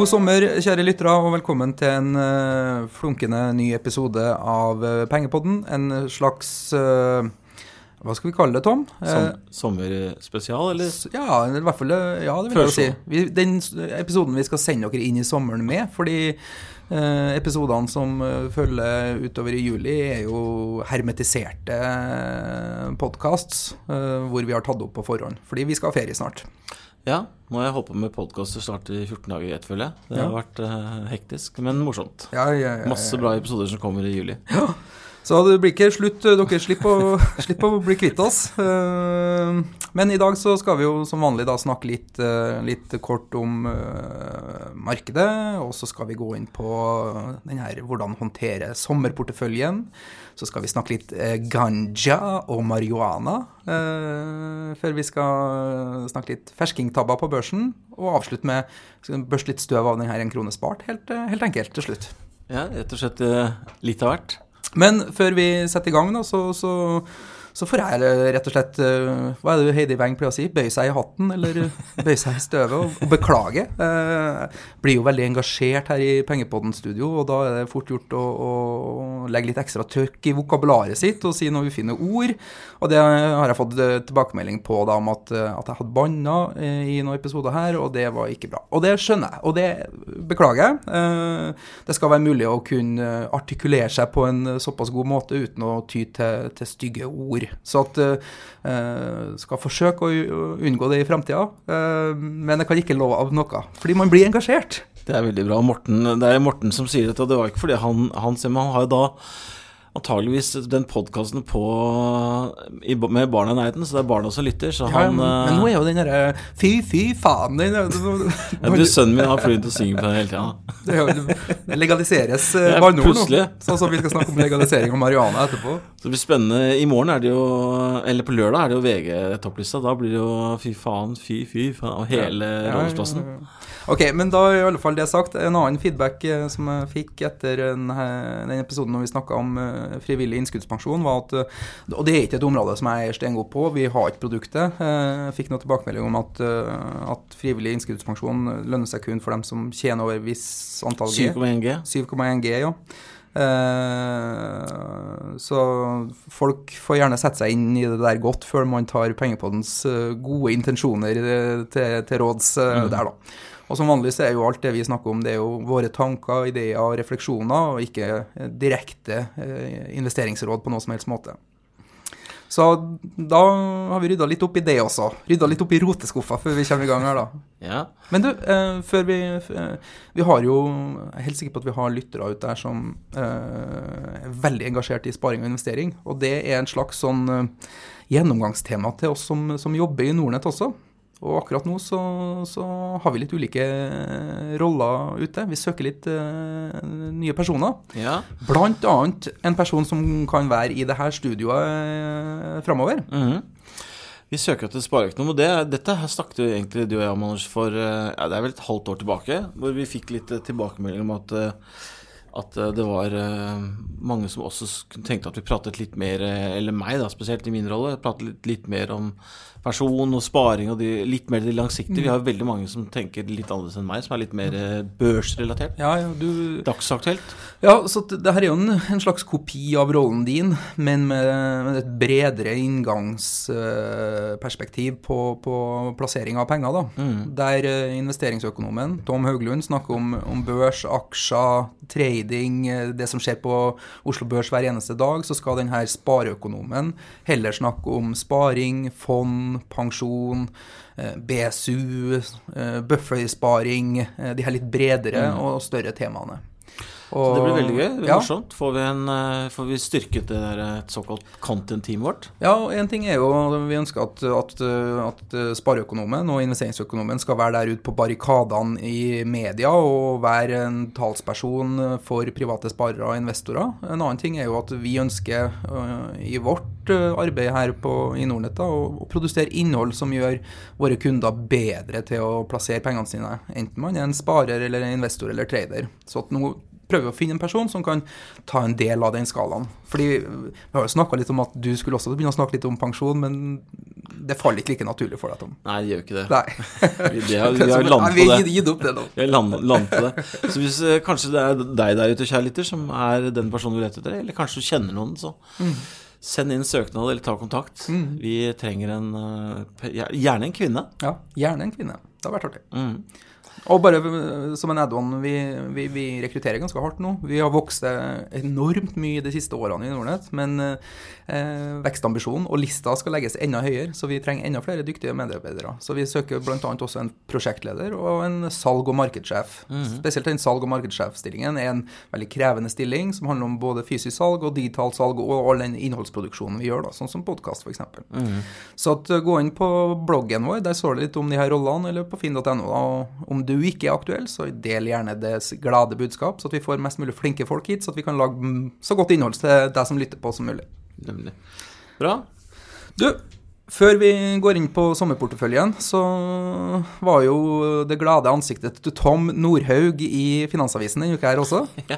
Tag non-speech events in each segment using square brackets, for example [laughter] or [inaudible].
God sommer, kjære lyttere, og velkommen til en uh, flunkende ny episode av uh, Pengepodden. En slags uh, Hva skal vi kalle det, Tom? Som, sommerspesial, eller? Ja, i hvert fall, ja, det vil jeg si. Vi, den episoden vi skal sende dere inn i sommeren med, fordi episodene som følger utover i juli, er jo hermetiserte podkasts hvor vi har tatt opp på forhånd. Fordi vi skal ha ferie snart. Ja, nå har jeg holdt på med podkaster snart i 14 dager i ett, føler jeg. Det har vært uh, hektisk, men morsomt. Ja, ja, Masse bra episoder som kommer i juli. Ja, så det blir ikke slutt. Dere slipper å, [laughs] slipper å bli kvitt oss. Uh, men i dag så skal vi jo som vanlig da snakke litt, uh, litt kort om markedet. Og så skal vi gå inn på den her, hvordan håndtere sommerporteføljen. Så skal vi snakke litt eh, ganja og marihuana eh, før vi skal snakke litt ferskingtabber på børsen. Og avslutte med børste litt støv av denne en krone spart, helt, eh, helt, enkelt til slutt. Ja, rett og slett eh, litt av hvert. Men før vi setter i gang, da, så, så så får jeg rett og slett eh, Hva er det Heidi Weng pleier å si? Bøye seg i hatten, eller [laughs] bøye seg i støvet, og, og beklage. Eh, blir jo veldig engasjert her i Pengepodden-studio, og da er det fort gjort å, å, legge litt ekstra trøkk i vokabularet sitt og si noen ufine ord. Og det har jeg fått eh, tilbakemelding på da, om at, at jeg hadde banna i noen episoder her, og det var ikke bra. Og det skjønner jeg, og det beklager jeg. Eh, det skal være mulig å kunne artikulere seg på en såpass god måte uten å ty til, til stygge ord. Så at skal forsøke å unngå det i framtida. Men jeg kan ikke love av noe, fordi man blir engasjert. Det er veldig bra. Morten, det er Morten som sier dette, og det var ikke fordi han, han, han har jo da antageligvis den podkasten med barna i nærheten, så det er barna som lytter. Så ja, han Men nå er jo den derre fy, fy faen den [laughs] ja, du, Sønnen min har flydd og synger på den hele tida. Det legaliseres uh, banneord nå. Sånn som vi skal snakke om legalisering av marihuana etterpå. Så det blir spennende. I morgen er det jo Eller på lørdag er det jo VG-topplista. Da blir det jo fy faen, fy, fy faen, og hele ja, Rådhusplassen. Ok, men da er i alle fall det sagt. En annen feedback eh, som jeg fikk etter den, den episoden når vi snakka om frivillig innskuddspensjon, var at uh, Og det er ikke et område som jeg er steingod på, vi har ikke produktet. Uh, jeg fikk noe tilbakemelding om at, at, frivillig innskuddspensjon lønner seg kun for dem som tjener over viss antall G. 7,1 G. 7,1 G, ja. så folk får gjerne sette seg inn i det der godt før man tar pengepoddens gode intensjoner til, til råds mm. der, da. Og som vanlig så er jo alt det vi snakker om, det er jo våre tanker, ideer og refleksjoner, og ikke direkte eh, investeringsråd på noe som helst måte. Så da har vi rydda litt opp i det også. Rydda litt opp i roteskuffa før vi kommer i gang her, da. Ja. Men du, eh, før vi eh, Vi har jo Jeg er helt sikker på at vi har lyttere ute der som eh, er veldig engasjert i sparing og investering. Og det er en slags sånn eh, gjennomgangstema til oss som, som jobber i Nordnett også. Og akkurat nå så, så, har vi litt ulike roller ute. Vi søker litt uh, nye personer. Ja. Blant annet en person som kan være i det her studioet uh, framover. Mm -hmm. Vi søker etter spareøkonom, og det, dette her snakket jo egentlig du og jeg om, Anders, for uh, ja, det er vel et halvt år tilbake, hvor vi fikk litt tilbakemelding om at at det var mange som også tenkte at vi pratet litt mer, eller meg da, spesielt i min rolle, pratet litt, litt mer om person og sparing og de, litt mer de langsiktige. Vi har veldig mange som tenker litt annerledes enn meg, som er litt mer eh, børsrelatert. Ja, ja, du... Dagsaktuelt. Ja, så det her er jo en, en, slags kopi av rollen din, men med, med et bredere inngangsperspektiv på, på, plassering av penger. da. Mm. Der eh, investeringsøkonomen Tom Hauglund snakker om, om børs, aksjer, trading, eh, det som skjer på Oslo Børs hver eneste dag, så skal denne spareøkonomen heller snakke om sparing, fond, pensjon, eh, BSU, eh, buffersparing, eh, de her litt bredere mm. og større temaene. Og, så det blir veldig gøy. Ja. morsomt. Får vi, en, får vi, styrket det der, såkalt content-teamet vårt? Ja, og en ting er jo vi ønsker at, at, at spareøkonomen og investeringsøkonomen skal være der ute på barrikadene i media og være en talsperson for private sparere og investorer. En annen ting er jo at vi ønsker uh, i vårt arbeid her på, i Nordnett å, å produsere innhold som gjør våre kunder bedre til å plassere pengene sine, enten man er en sparer eller en investor eller trader. Så at nå prøver vi å finne en person som kan ta en del av den skalaen. Fordi vi har jo snakka litt om at du skulle også begynne å snakke litt om pensjon, men det faller ikke like naturlig for deg, Tom. Nei, det gjør ikke det. Nei. Vi, det har, vi har landet Nei, det. vi har gitt- opp det nå. [laughs] Vi har land- landet på det. Så hvis eh, kanskje det er deg der ute, kjære lytter, som er den personen du leter etter, eller kanskje du kjenner noen, så Mm. Send inn søknad eller ta kontakt. Vi trenger en eh, Gjerne en kvinne. Ja, gjerne en kvinne. Det har vært artig. Mm. Og bare øh, som en add-on, vi, vi, vi rekrutterer ganske hardt nå. Vi har vokst eh, enormt mye de siste årene i Nordnett, men eh, vekstambisjonen og lista skal legges enda høyere, så vi trenger enda flere dyktige medarbeidere. Så vi søker bl.a. også en prosjektleder og en salg- og markedssjef. Spesielt den salg- og markedssjefstillingen er en veldig krevende stilling som handler om både fysisk salg og digitalt salg og all den innholdsproduksjonen vi gjør, da, sånn som podkast f.eks. Så at, gå inn på bloggen vår, der står det litt om de her rollene, eller på finn.no. om du. Om du ikke er aktuell, så del gjerne det glade budskap, så at vi får mest mulig flinke folk hit, så at vi kan lage så godt innhold til deg som lytter på som mulig. Nemlig. Bra. Du, før vi går inn på sommerporteføljen, så var jo det glade ansiktet til Tom Nordhaug i Finansavisen denne uka her også. [laughs] Ja.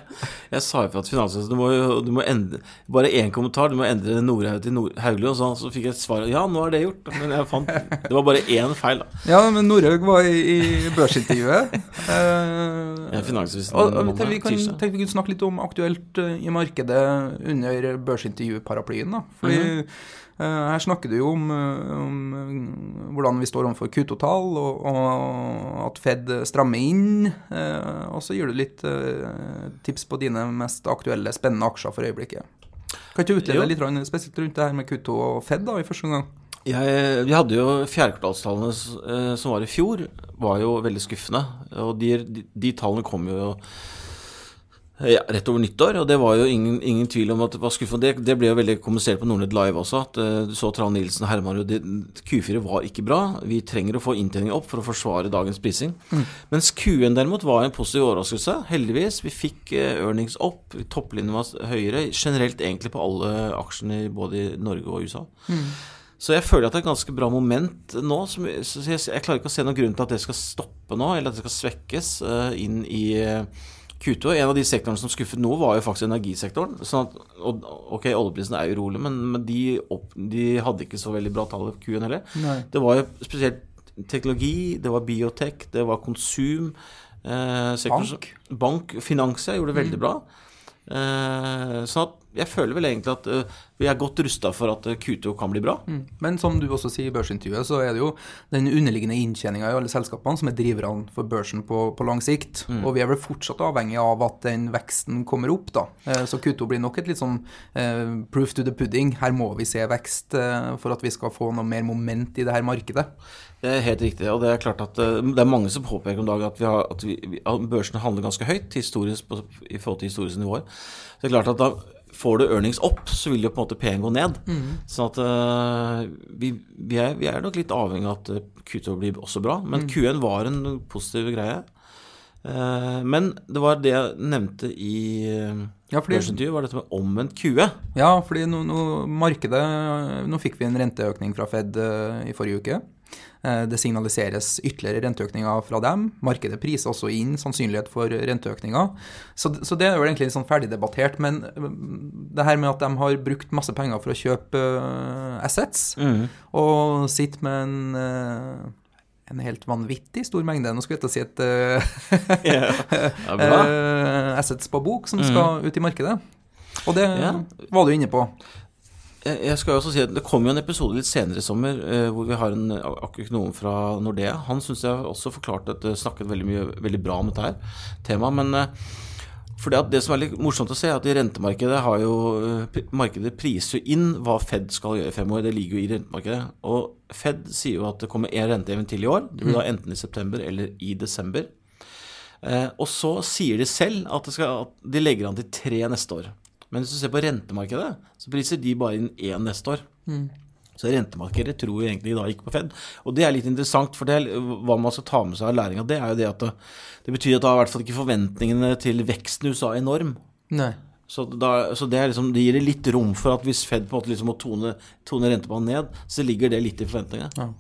Jeg sa jo fra til Finansavisen du må, du må endre Bare én kommentar. Du må endre Nordhaug til Nord Hauglie. Og så, så fikk jeg et svar. Ja, nå er det gjort. Men jeg fant Det var bare én feil, da. Ja, men Nordhaug var i, i børsintervjuet. [laughs] Eh, Ja, Finansavisen Og, og mandag, vi kan, tenkte vi kunne snakke litt om aktuelt eh, i markedet under børsintervjuparaplyen. da. Fordi mm eh, her snakker du jo om, eh, om eh, hvordan vi står overfor Q2-tall, og, og at Fed strammer inn. eh, og så gir du litt eh, tips på dine mest aktuelle, spennende aksjer for øyeblikket. Kan ikke du utlede litt spesielt rundt det her med Q2 og Fed da, i første gang? Jeg, vi hadde jo fjerdekvartalstallene eh, som var i fjor, var jo veldig skuffende. Og de, de, de tallene kom jo ja, rett over nyttår, og det var jo ingen, ingen tvil om at det var skuffende. Det, det ble jo veldig kommunisert på Nordnett Live også, at eh, du så Trane Nilsen og Herman jo det- Q4 var ikke bra. Vi trenger å få inntjeningen opp for å forsvare dagens prising. Mens Q1 derimot var en positiv overraskelse. Heldigvis. Vi fikk eh, earnings opp, topplinjen var høyere. Generelt egentlig på alle aksjene både i Norge og USA. Så jeg føler at det er et ganske bra moment nå. Som, så jeg, jeg klarer ikke å se noen grunn til at det skal stoppe nå, eller at det skal svekkes uh, inn i eh, Q2. En av de sektorene som skuffet nå, var jo faktisk energisektoren. Sånn at, ok, oljeprisen er urolig, men, men de, opp, de hadde ikke så veldig bra tall i Q1 heller. Nei. Det var jo spesielt teknologi, det var biotek, det var konsum. Eh, sektor Bank. Bank, finans, gjorde det veldig bra. Eh, sånn at jeg føler vel egentlig at uh, vi er godt rusta for at eh, Q2 kan bli bra. Mm. Men som du også sier i børsintervjuet, så er det jo den underliggende inntjeninga i alle selskapene som er driverne for børsen på, på lang sikt. Og vi er vel fortsatt avhengig av at den veksten kommer opp, da. Uh, Så Q2 blir nok et litt sånn uh, proof to the pudding. Her må vi se vekst for at vi skal få noe mer moment i det her markedet. Det er helt riktig. Og det er klart at det er mange som påpeker om dagen at, vi har, at, vi, at børsene handler ganske høyt historisk, i forhold til historiske nivåer. Det er klart at da får du earnings opp, så vil jo på en måte P1 gå ned. Sånn at eh, vi, vi, er, vi er nok litt avhengig av at eh, Q2 blir også bra. Men Q1 var en positiv greie. Eh, men det var det jeg nevnte i Ja, fordi- var dette med omvendt QE. Ja, fordi nå, nå, markedet Nå fikk vi en renteøkning fra Fed i forrige uke. Eh, Det signaliseres ytterligere renteøkninger fra dem. Markedet priser også inn sannsynlighet for renteøkninger. Så, så det er jo egentlig sånn ferdigdebattert. Men eh, det her med at de har brukt masse penger for å kjøpe assets, assets, og sitter med en eh, en helt vanvittig stor mengde Nå skulle jeg til si et uh, [laughs] eh, assets på bok som skal ut i markedet. Og det yeah. var du inne på. Jeg skal jo også si at Det kommer jo en episode litt senere i sommer eh, hvor vi har en økonom fra Nordea. Han syns jeg også forklarte at det snakket veldig mye veldig bra om dette her temaet. Men eh, for det, at det som er litt morsomt å se, er at i rentemarkedet har jo eh, markedet priser jo inn hva Fed skal gjøre i fem år. Det ligger jo i rentemarkedet. Og Fed sier jo at det kommer én renteheving til i år. Det blir da enten i september eller i desember. Eh, og så sier de selv at, det skal, at de legger an til tre neste år. Men hvis du ser på rentemarkedet, så priser de bare inn én neste år. Så rentemarkedet tror jo egentlig da ikke på Fed. Og det er litt interessant, for det er, hva man skal ta med seg av læring av det, er jo det at det, det betyr at da er i hvert fall ikke forventningene til veksten i USA enorm. Nei. Så, da, så det, er liksom, det gir det litt rom for at hvis Fed på en måte liksom må tone, tone rentebanen ned, så ligger det litt i forventningene. Ja.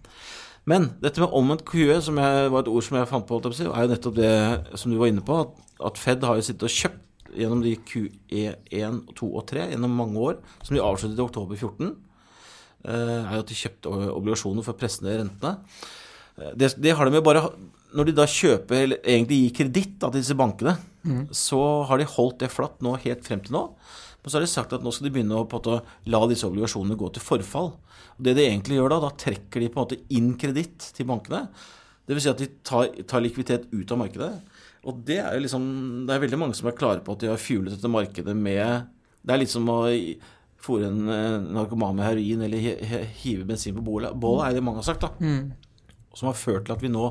Men dette med omvendt QE, som jeg, var et ord som jeg fant på, er jo nettopp det som du var inne på, at, at Fed har jo sittet og kjøpt gjennom de QE1, 2 og 3 gjennom mange år, som de avsluttet i oktober 14, er jo at de kjøpte obligasjoner for å presse ned rentene. Det, det, har de jo bare Når de da kjøper, eller egentlig gir kreditt til disse bankene, mm. så har de holdt det flatt nå helt frem til nå. Men så har de sagt at nå skal de begynne å, å la disse obligasjonene gå til forfall. Og det de egentlig gjør da, da trekker de på en måte inn kreditt til bankene. Dvs. Si at de tar, tar, likviditet ut av markedet. Og det er jo liksom Det er veldig mange som er klare på at de har fuelet dette markedet med Det er litt som å fòre en eh, narkoman med heroin eller hive bensin på bålet. Bålet er det mange har sagt, da. Mm. Som har ført til at vi nå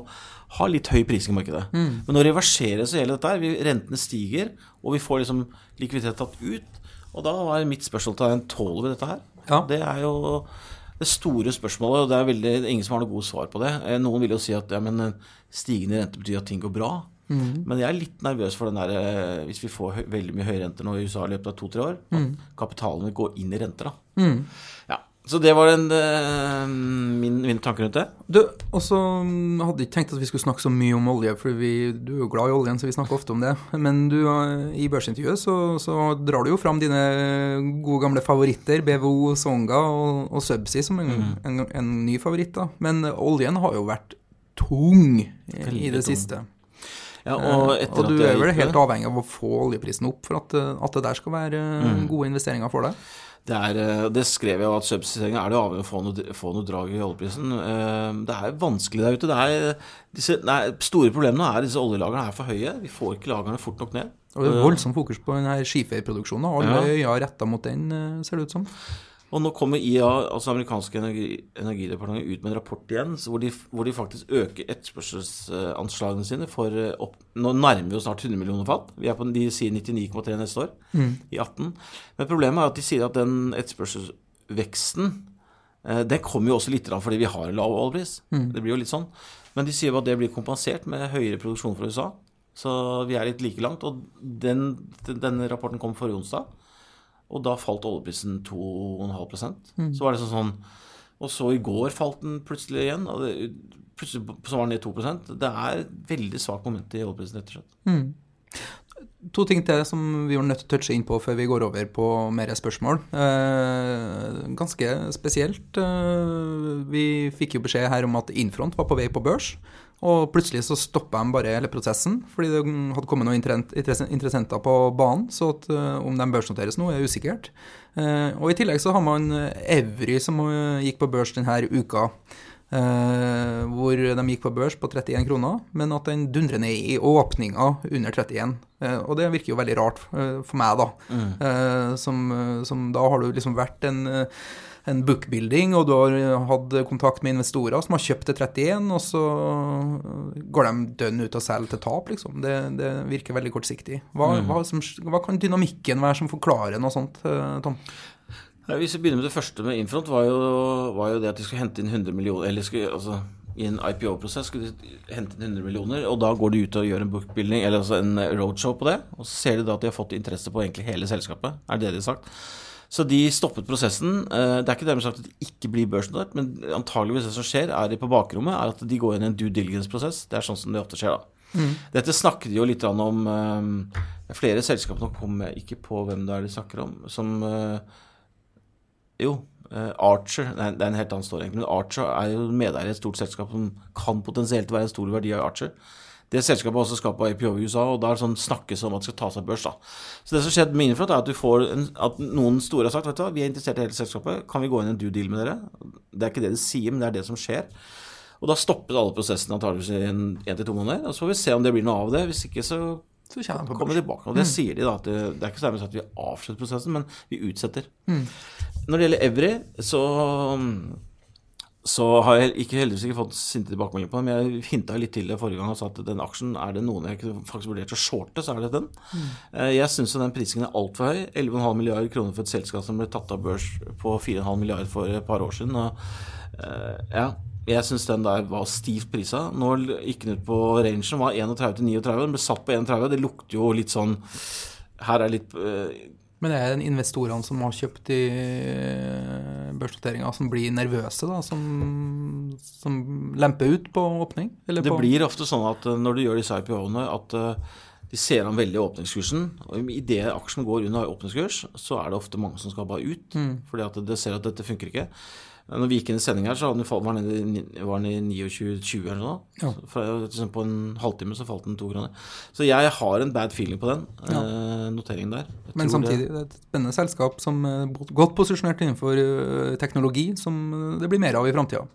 har litt høy prising i markedet. Mm. Men nå reverseres hele dette her. Rentene stiger, og vi får liksom likviditet tatt ut. Og da var mitt spørsmål til deg tåler vi dette her? Ja. Det er jo det store spørsmålet, og det er veldig, ingen som har noe godt svar på det. Eh, noen vil jo si at ja, men eh, stigende rente betyr at ting går bra. Mm. Men jeg er litt nervøs for den der eh, hvis vi får veldig mye høyrenter nå i USA i løpet av to-tre år, at mm. kapitalen vil gå inn i renter. da. Mm. Ja, så det var en, uh, min, min tanke rundt det. Du, også hadde ikke tenkt at vi skulle snakke så mye om olje, for vi, du er jo glad i oljen, så vi snakker ofte om det. Men du, i børsintervjuet så, så, drar du jo fram dine gode gamle favoritter, BVO, Songa og, og Subsea som en, mm. en, en, ny favoritt. da. Men oljen har jo vært tung i, i det tung. siste. Ja, og, uh, og, du er vel helt avhengig av å få oljeprisen opp for at, at det der skal være mm. gode investeringer for deg? Det, er, eh, det skrev jeg jo at subsidieringa er det avhengig av å få noe, få noe drag i oljeprisen. Eh, det er vanskelig der ute. Det er, disse, nei, store problemene er at disse oljelagrene er for høye. Vi får ikke lagrene fort nok ned. Og det er voldsomt fokus på denne skiferproduksjonen. Alle ja. retta mot den, eh, ser det ut som. Og nå kommer IA, altså amerikanske energi, energidepartementet, ut med en rapport igjen hvor de, hvor de faktisk øker etterspørselsanslagene sine for eh, opp, Nå nærmer vi oss snart 100 millioner fat. Vi er på, de sier 99,3 neste år, mm. i 18. Men problemet er at de sier at den etterspørselsveksten eh, den kommer jo også litt fordi vi har en lav oljepris. Mm. Det blir jo litt sånn. Men de sier at det blir kompensert med høyere produksjon fra USA. Så vi er litt like langt. Og den, denne rapporten kom forrige onsdag. Og da falt oljeprisen 2,5 mm. Så var det sånn, sånn Og så i går falt den plutselig igjen. og det, Plutselig så var den ned 2% Det er veldig svakt moment i oljeprisen, rett og slett. Mm. To ting til som vi var nødt til å touche inn på før vi går over på mer spørsmål. Eh, ganske spesielt. Eh, vi fikk jo beskjed her om at Infront var på vei på børs. Og plutselig så stoppa de bare hele prosessen, fordi det hadde kommet noen interessenter på banen. Så at, uh, om de børsnoteres nå, er usikkert. Uh, og i tillegg så har man Evry som gikk på børs denne uka. hvor de gikk på børs på 31 kroner, men at den dundrer ned i åpninga under 31. og det virker jo veldig rart for meg, da. Mm. Som, som, da har du liksom vært en en bookbuilding, og du har hatt kontakt med investorer som har kjøpt til 31, og så går de dønn ut og selger til tap, liksom. Det, det virker veldig kortsiktig. Hva, mm. hva, som, hva, kan dynamikken være som forklarer noe sånt, eh, Tom? Hvis vi begynner med det første med Infront, var jo, var jo det at de skulle hente inn 100 millioner eller skulle, altså i en IPO-prosess skulle de hente inn 100 millioner, og da går de ut og gjør en bookbuilding, eller altså en roadshow på det. Og så ser de da at de har fått interesse på egentlig hele selskapet. Er det det de har sagt? Så de stoppet prosessen. Eh, det er ikke dermed sagt at det ikke blir børsnotert, men antageligvis det som skjer er det på bakrommet, er at de går inn i en due diligence-prosess. Det er sånn som det ofte skjer, da. Mm. Dette snakket de jo litt om uh, Flere selskaper, nå kommer jeg ikke på hvem det er de snakker om, som uh, Jo, Archer nei, Det er en helt annen story, egentlig. Men Archer er jo medeier i et stort selskap som kan potensielt være en stor verdi av Archer. Det selskapet har også skapa IPO i USA, og da er det sånn snakkes om at det skal ta seg børs. da. Så det som skjedde med Infront, er at, du får en, at noen store har sagt vet du hva, vi er interessert i hele selskapet, kan vi gå inn i en due deal med dere? Det er ikke det de sier, men det er det som skjer. Og da stoppet alle prosessene antakeligvis i en til to måneder. Og så får vi se om det blir noe av det. Hvis ikke, så, så kommer de tilbake. Og det mm. sier de, da. At det, det er ikke så at vi avslutter prosessen, men vi utsetter. Mm. Når det gjelder Evry, så så har jeg ikke heldigvis ikke fått sinte tilbakemeldinger på det, men jeg hinta litt til det forrige gang og sa at den aksjen er det noen jeg faktisk vurderte å shorte, så er det den. Mm. Eh, jeg syns den prisingen er altfor høy. 11,5 milliarder kroner for et selskap som ble tatt av børs på 4,5 milliarder for et par år siden. Og, eh, ja, jeg syns den der var stivt prisa. Nå gikk den ut på rangen, var 31 til 39. Den ble satt på 31. Det lukter jo litt sånn Her er litt eh, men er det investorene som har kjøpt i eh, børsnoteringa, som blir nervøse, da? Som, som lemper ut på åpning? det på... blir ofte sånn at eh, når du gjør disse IPO-ene, at uh, de ser an veldig åpningskursen. Og idet aksjen går under åpningskurs, så er det ofte mange som skal bare ut. Fordi at de ser at dette funker ikke. Når vi gikk inn i sending her, så var den var den i 29,20 eller noe. Ja. Liksom på en halvtime så falt den to kroner. Så jeg har en bad feeling på den ja. noteringen der. Jeg Men samtidig det er et spennende selskap som er godt posisjonert innenfor eh, teknologi, som eh, det blir mer av i framtida.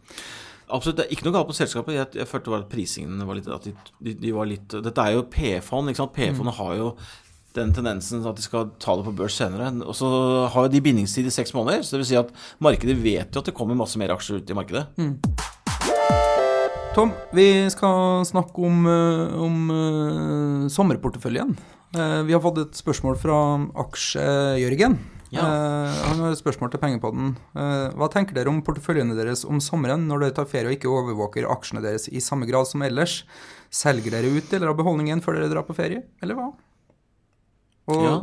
Absolutt, det er ikke noe galt på selskapet. Jeg, jeg følte bare at prisingen var litt, at de, de, de var litt Dette er jo P-fond, ikke sant. P-fondet har jo den tendensen at de skal ta det på børs senere. Og så har jo de bindingstid i seks måneder, så det vil si at markedet vet jo at det kommer masse mer aksjer ut i markedet. Tom, vi skal snakke om, eh, om uh, sommerporteføljen. Uh, vi har fått et spørsmål fra Aksje-Jørgen. Ja. Uh, han har et spørsmål til Pengepodden. Eh, hva tenker dere om porteføljene deres om sommeren når dere tar ferie og ikke overvåker aksjene deres i samme grad som ellers? Selger dere ut deler av beholdningen før dere drar på ferie, eller hva? Og Ja.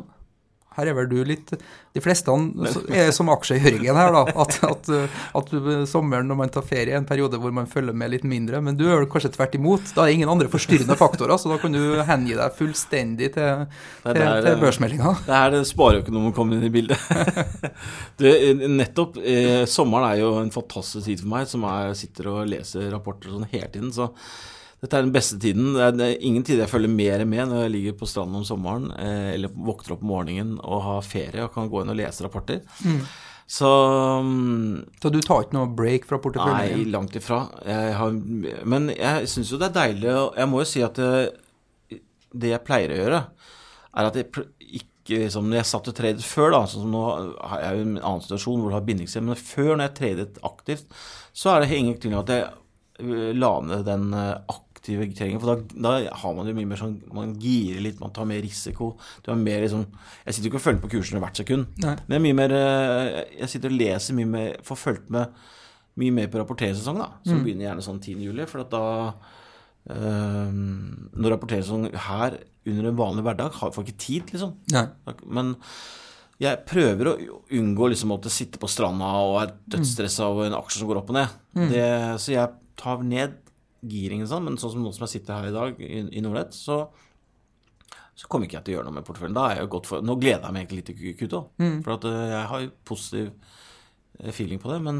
her er vel du litt De fleste er som Aksje-Jørgen her, da. [laughs] At, at, at sommeren når man tar ferie, er en periode hvor man følger med litt mindre. Men du er vel kanskje tvert imot. Da er det ingen andre forstyrrende faktorer, så da kan du hengi deg fullstendig til, til, til børsmeldinga. Det er det spareøkonomen kommer inn i bildet. [laughs] det, nettopp. Eh, sommeren er jo en fantastisk tid for meg, som er, sitter og leser rapporter sånn hele tiden. Så dette er den beste tiden. Det er, ingen tid jeg følger mer med når jeg ligger på stranden om sommeren, eh, eller våkner opp om morgenen og har ferie og kan gå inn og lese rapporter. Så mm, Så du tar ikke noe break fra porteføljen? Nei, langt ifra. Jeg har, men jeg syns jo det er deilig Jeg må jo si at det, det jeg pleier å gjøre, er at jeg ikke liksom, Når jeg satt og tradet før, da, sånn som nå har jeg jo en annen situasjon hvor du har bindingstid, men før når jeg tradet aktivt, så er det ingen tvil om at jeg øh, la ned den øh, aktive tradingen. For da, da har man jo mye mer sånn Man girer litt, man tar mer risiko. Du har mer liksom Jeg sitter jo ikke og følger på kursene hvert sekund. Nei. Men jeg mye mer øh, Jeg sitter og leser mye mer Får fulgt med mye mer på rapporteringssesong, da. Som begynner gjerne sånn 10. juli. For at da øh, Når rapporteringssesong her under en vanlig hverdag har får ikke tid, liksom. Nei. Men jeg prøver å unngå liksom å sitte på stranda og er dødsstressa over en aksje som går opp og ned. Det, så jeg tar ned giringen sånn, men sånn som nå som jeg sitter her i dag i, i Nordnett, så så kommer ikke jeg til å gjøre noe med porteføljen. Da er jeg jo godt for Nå gleder jeg meg egentlig litt til Q2, for at øh, jeg har jo positiv øh, feeling på det. Men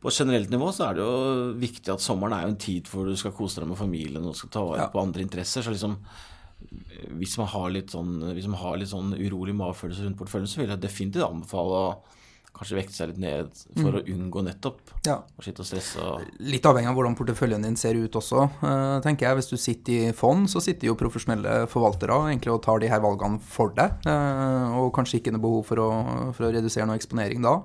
på et generelt nivå så er det jo viktig at sommeren er jo en tid hvor du skal kose deg med familien og skal ta vare Ja. på andre interesser. Så liksom hvis man har litt sånn, hvis man har litt sånn urolig magefølelse rundt porteføljen, så vil jeg definitivt anbefale å kanskje vekte seg litt ned for å unngå nettopp Ja. å sitte og stresse. Og, Litt avhengig av hvordan porteføljen din ser ut også, eh, tenker jeg. Hvis du sitter i fond, så sitter jo profesjonelle forvaltere egentlig og tar de her valgene for deg, eh, og kanskje ikke noe behov for å, for å redusere noe eksponering da.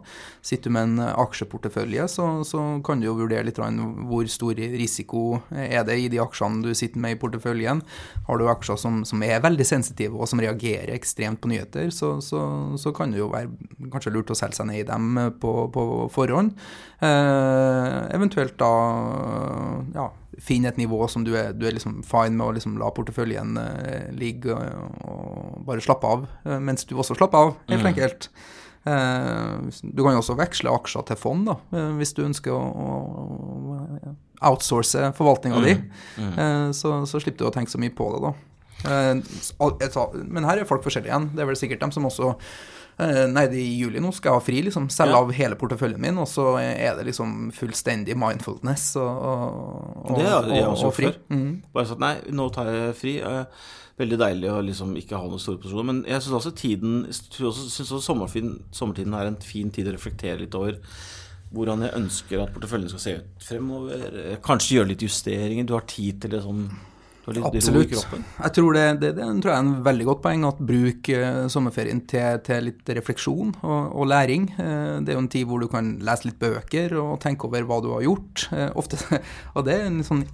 Sitter du med en aksjeportefølje, så, så kan du jo vurdere litt hvor stor risiko er det i de aksjene du sitter med i porteføljen. Har du aksjer som, som er veldig sensitive og som reagerer ekstremt på nyheter, så, så, så kan det jo være kanskje lurt å selge seg ned i dem på, på forhånd. Eh, eventuelt da ja, finne et nivå som du er, du er liksom fine med å liksom la porteføljen eh, ligge og, og bare slappe av, eh, mens du også slapper av, helt enkelt. Eh, du kan jo også veksle aksjer til fond, da, eh, hvis du ønsker å, outsource forvaltninga di. Mm. så, så slipper du å tenke så mye på det, da. Eh, Men her er folk forskjellige igjen. Det er vel sikkert dem som også eh, Nei, det er i juli nå skal jeg ha fri, liksom. Selge Ja. av hele porteføljen min, og så er det liksom fullstendig mindfulness og, og, Det har jeg og, også og fri. Mm. Bare sånn Nei, nå tar jeg fri. Eh, Veldig deilig å liksom ikke ha noen store posisjoner. Men jeg syns også tiden synes også sommerfin, sommertiden er en fin tid å reflektere litt over hvordan jeg ønsker at porteføljen skal se ut fremover. Eh, Kanskje gjøre litt justeringer. Du har tid til det sånn Litt ro i Absolutt. kroppen. Jeg tror det, det, det tror jeg er en veldig godt poeng, at bruk eh, sommerferien til, til litt refleksjon og, og læring. Eh, det er jo en tid hvor du kan lese litt bøker og tenke over hva du har gjort. Eh, ofte, [laughs] og det er en, sånn,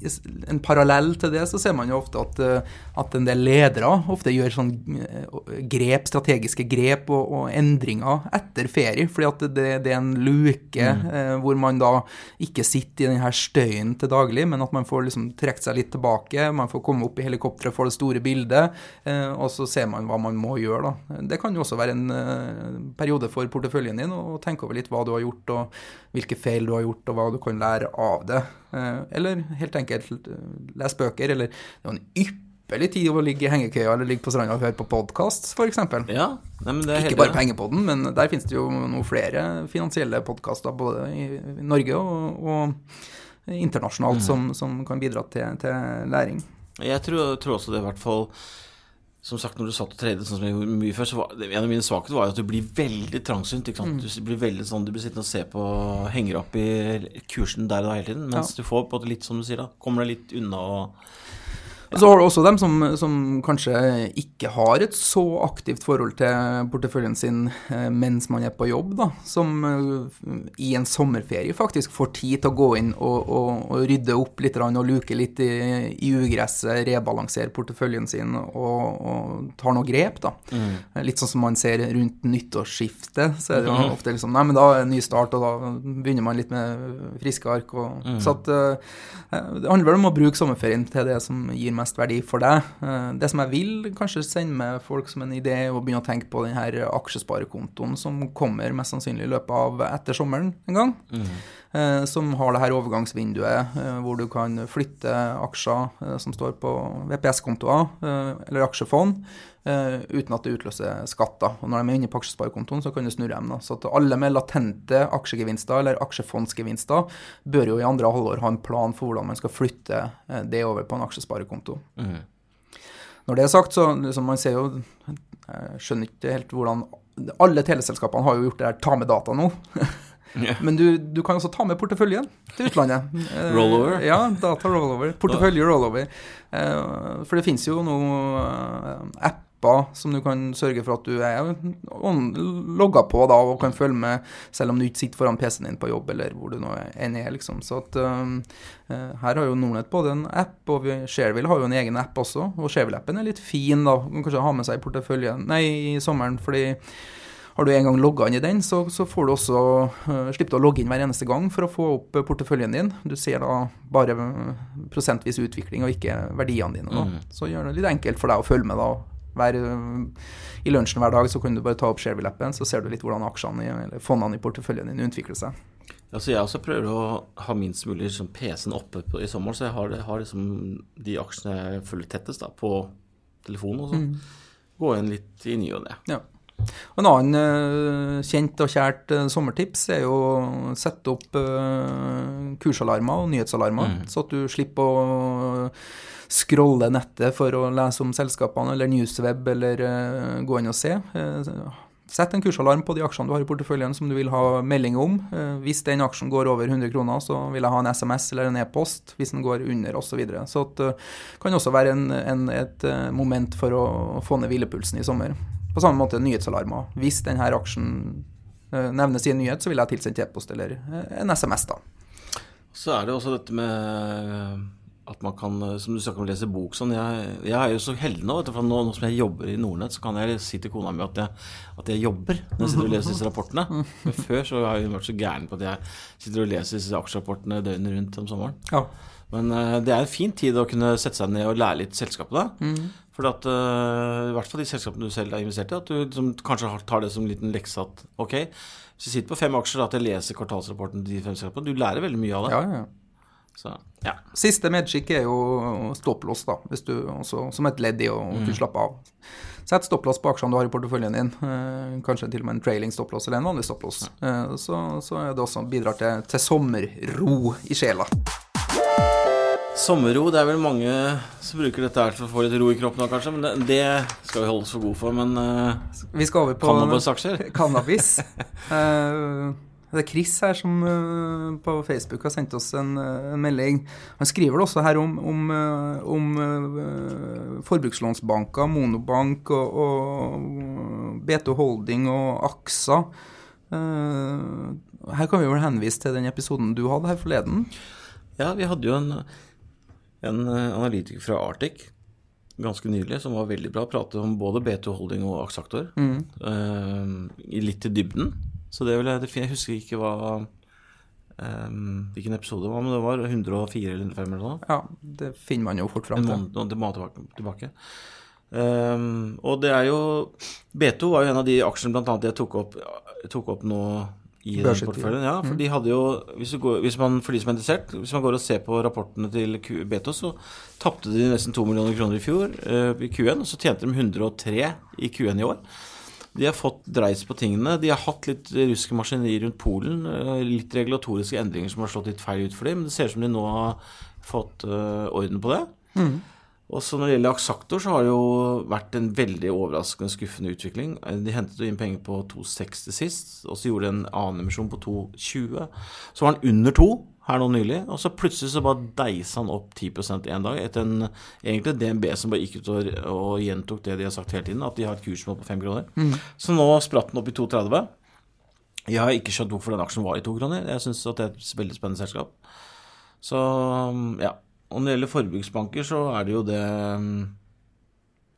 en parallell til det, så ser man jo ofte at, eh, at en del ledere ofte gjør sånn eh, grep, strategiske grep og, og endringer etter ferie, fordi at det, det er en luke eh, hvor man da ikke sitter i den her støyen til daglig, men at man får liksom trukket seg litt tilbake, man får komme opp i helikopteret for det store bildet, eh, og så ser man hva man må gjøre. Da. Det kan jo også være en eh, periode for porteføljen din å tenke over litt hva du har gjort, og hvilke feil du har gjort, og hva du kan lære av det. Eh, eller helt enkelt les bøker, eller det er en ypperlig tid å ligge i hengekøya eller ligge på stranda og høre på podkast, f.eks. Ja, nei, Ikke bare Pengepodden, penger på den, men der finnes det jo noen flere finansielle podkaster både i Norge og, og internasjonalt Mm. som, som kan bidra til, til læring. Jeg tror, tror også det, i hvert fall Som sagt, når du satt og tradet sånn som jeg gjorde mye før, så var en av mine svakheter var at du blir veldig trangsynt. Ikke sant? Du blir veldig sånn, du blir sittende og se på Henger opp i kursen der og da hele tiden. Mens du får på en måte litt, som du sier, da. Kommer deg litt unna og Og så har du også dem som, som kanskje ikke har et så aktivt forhold til porteføljen sin eh, mens man er på jobb, da. Som eh, i en sommerferie faktisk får tid til å gå inn og, og, og rydde opp litt og luke litt i, i ugresset, rebalansere porteføljen sin og, og tar noe grep, da. Litt sånn som man ser rundt nyttårsskiftet, så er det jo ofte liksom Nei, men da er det en ny start, og da begynner man litt med friske ark. Og, Så at eh, det handler vel om å bruke sommerferien til det som gir mest verdi for deg. Eh, Det som jeg vil kanskje sende med folk som en idé, er å begynne å tenke på den her aksjesparekontoen som kommer mest sannsynlig i løpet av etter sommeren en gang. Eh, Som har det her overgangsvinduet eh, hvor du kan flytte aksjer eh, som står på VPS-kontoer eh, eller aksjefond, eh, uten at det utløser skatter. Og når de er inne på aksjesparekontoen, så kan du snurre dem. Da. Så at alle med latente aksjegevinster eller aksjefondsgevinster bør jo i andre halvår ha en plan for hvordan man skal flytte eh, det over på en aksjesparekonto. Når det er sagt, så liksom, man ser jo Jeg skjønner ikke helt hvordan Alle teleselskapene har jo gjort det her ta med data nå. [laughs] Ja. Men du, du kan også ta med porteføljen til utlandet. [laughs] Eh, Rollover? Ja, data rollover. Portefølje rollover. Eh, For det finnes jo noen eh, apper som du kan sørge for at du er logga på da, og kan følge med selv om du ikke sitter foran PC-en din på jobb, eller hvor du nå enn er, liksom. Så at eh, her har jo Nordnett både en app, og vi- Shareville har jo en egen app også. Og Shareville-appen er litt fin, da. Man kan kanskje ha med seg i porteføljen Nei, i sommeren, fordi har du en gang logga inn i den, så, så får du også uh, slippe til å logge inn hver eneste gang for å få opp eh, porteføljen din. Du ser da bare eh, prosentvis utvikling og ikke verdiene dine. Da. Så gjør det litt enkelt for deg å følge med. da. Hver, eh, I lunsjen hver dag så kan du bare ta opp Shareville-appen, så ser du litt hvordan aksjene eller fondene i porteføljen din utvikler seg. Altså jeg også prøver å ha minst mulig liksom, PC-en oppe på, i sommer, så jeg har, har liksom de aksjene jeg følger tettest da, på telefonen og sånn. Gå inn litt i ny og ne. Ja. En annen eh, kjent og kjært eh, sommertips er jo å sette opp eh, kursalarmer og nyhetsalarmer, så at du slipper å scrolle nettet for å lese om selskapene, eller newsweb, eller gå inn og se. Sett en kursalarm på de aksjene du har i porteføljen som du vil ha melding om. Hvis den aksjen går over 100 kroner, så vil jeg ha en SMS eller en e-post. Hvis den går under, osv. Så, videre. så det kan også være en, en, et moment for å få ned hvilepulsen i sommer. På samme måte nyhetsalarmer. Hvis denne aksjen eh, nevnes i en nyhet, så vil jeg tilsendt e-post eller eh, en SMS, da. Så er det også dette med at man kan, som du snakker om, lese bok sånn. Jeg, jeg er jo så heldig nå, for nå, nå som jeg jobber i Nordnett, så kan jeg si til kona mi at jeg, at jeg jobber når jeg sitter og leser disse rapportene. [laughs] Men før så har hun vært så gæren på at jeg sitter og leser disse aksjerapportene døgnet rundt om sommeren. Ja. Men eh, det er en fin tid å kunne sette seg ned og lære litt selskapet da. For at, uh, i hvert fall de selskapene du selv har investert i, at du liksom, kanskje tar det som en liten lekse at ok, hvis du sitter på fem aksjer, at jeg leser kvartalsrapporten til de fem selskapene, du lærer veldig mye av det. Ja, ja. Så, ja. Siste medskikk er jo stopplås, da, hvis du også, som et ledd i å kunne slappe av. Sett stopplås på aksjene du har i porteføljen din, eh, kanskje til og med en trailing stopplås eller en vanlig stopplås. Eh, så, så er det også bidrar til, til sommerro i sjela. Sommerro, det er vel mange som bruker dette her for å få litt ro i kroppen nå, kanskje. Men det, det skal vi holde oss for gode for. Men uh, Vi skal over på cannabisaksjer? [laughs] Cannabis. uh, [laughs] det er Chris her som uh, på Facebook har sendt oss en, en melding. Han skriver det også her om, om, om forbrukslånsbanker, Monobank og, og B2 Holding og AXA. Her kan vi vel henvise til den episoden du hadde her forleden. Ja, vi hadde jo en, en eh, analytiker fra Arctic ganske nylig som var veldig bra. Pratet om både B2 Holding og Aksaktor. Mm. Uh, litt i dybden. Så det vil jeg, det, jeg husker ikke hva um, hvilken episode det var, men det var 104 eller 105 eller noe. Ja, det finner man jo fort fram En til. måned og det må tilbake. tilbake. Um, og det er jo B2 var jo en av de aksjene annet jeg tok opp, tok opp nå i den portføljen, porteføljen. Ja, for de hadde jo hvis, du går, hvis man, For de som er interessert, hvis man går og ser på rapportene til Q- Beto, så tapte de nesten 2 millioner kroner i fjor eh, i Q1, og så tjente de 103 i Q1 i år. De har fått dreis på tingene. De har hatt litt ruske maskinerier rundt Polen. eh, Litt regulatoriske endringer som har slått litt feil ut for dem, men det ser ut som de nå har fått uh, orden på det. Og så Når det gjelder Aksaktor, så har det jo vært en veldig overraskende skuffende utvikling. Eh, De hentet jo inn penger på 2,60 sist, og så gjorde de en annen emisjon på 2,20. Så var han under 2 her nå nylig, og så plutselig så bare deisa han opp 10% en dag. Etter en egentlig DNB som bare gikk ut og, og gjentok det de har sagt hele tiden, at de har et kursmål på 5 kroner. Så nå spratt den opp i 2,30. Jeg har ikke skjønt hvorfor den aksjen var i 2 kroner. Jeg syns det er et veldig spennende selskap. Så ja. Og når det gjelder forbruksbanker, så er det jo det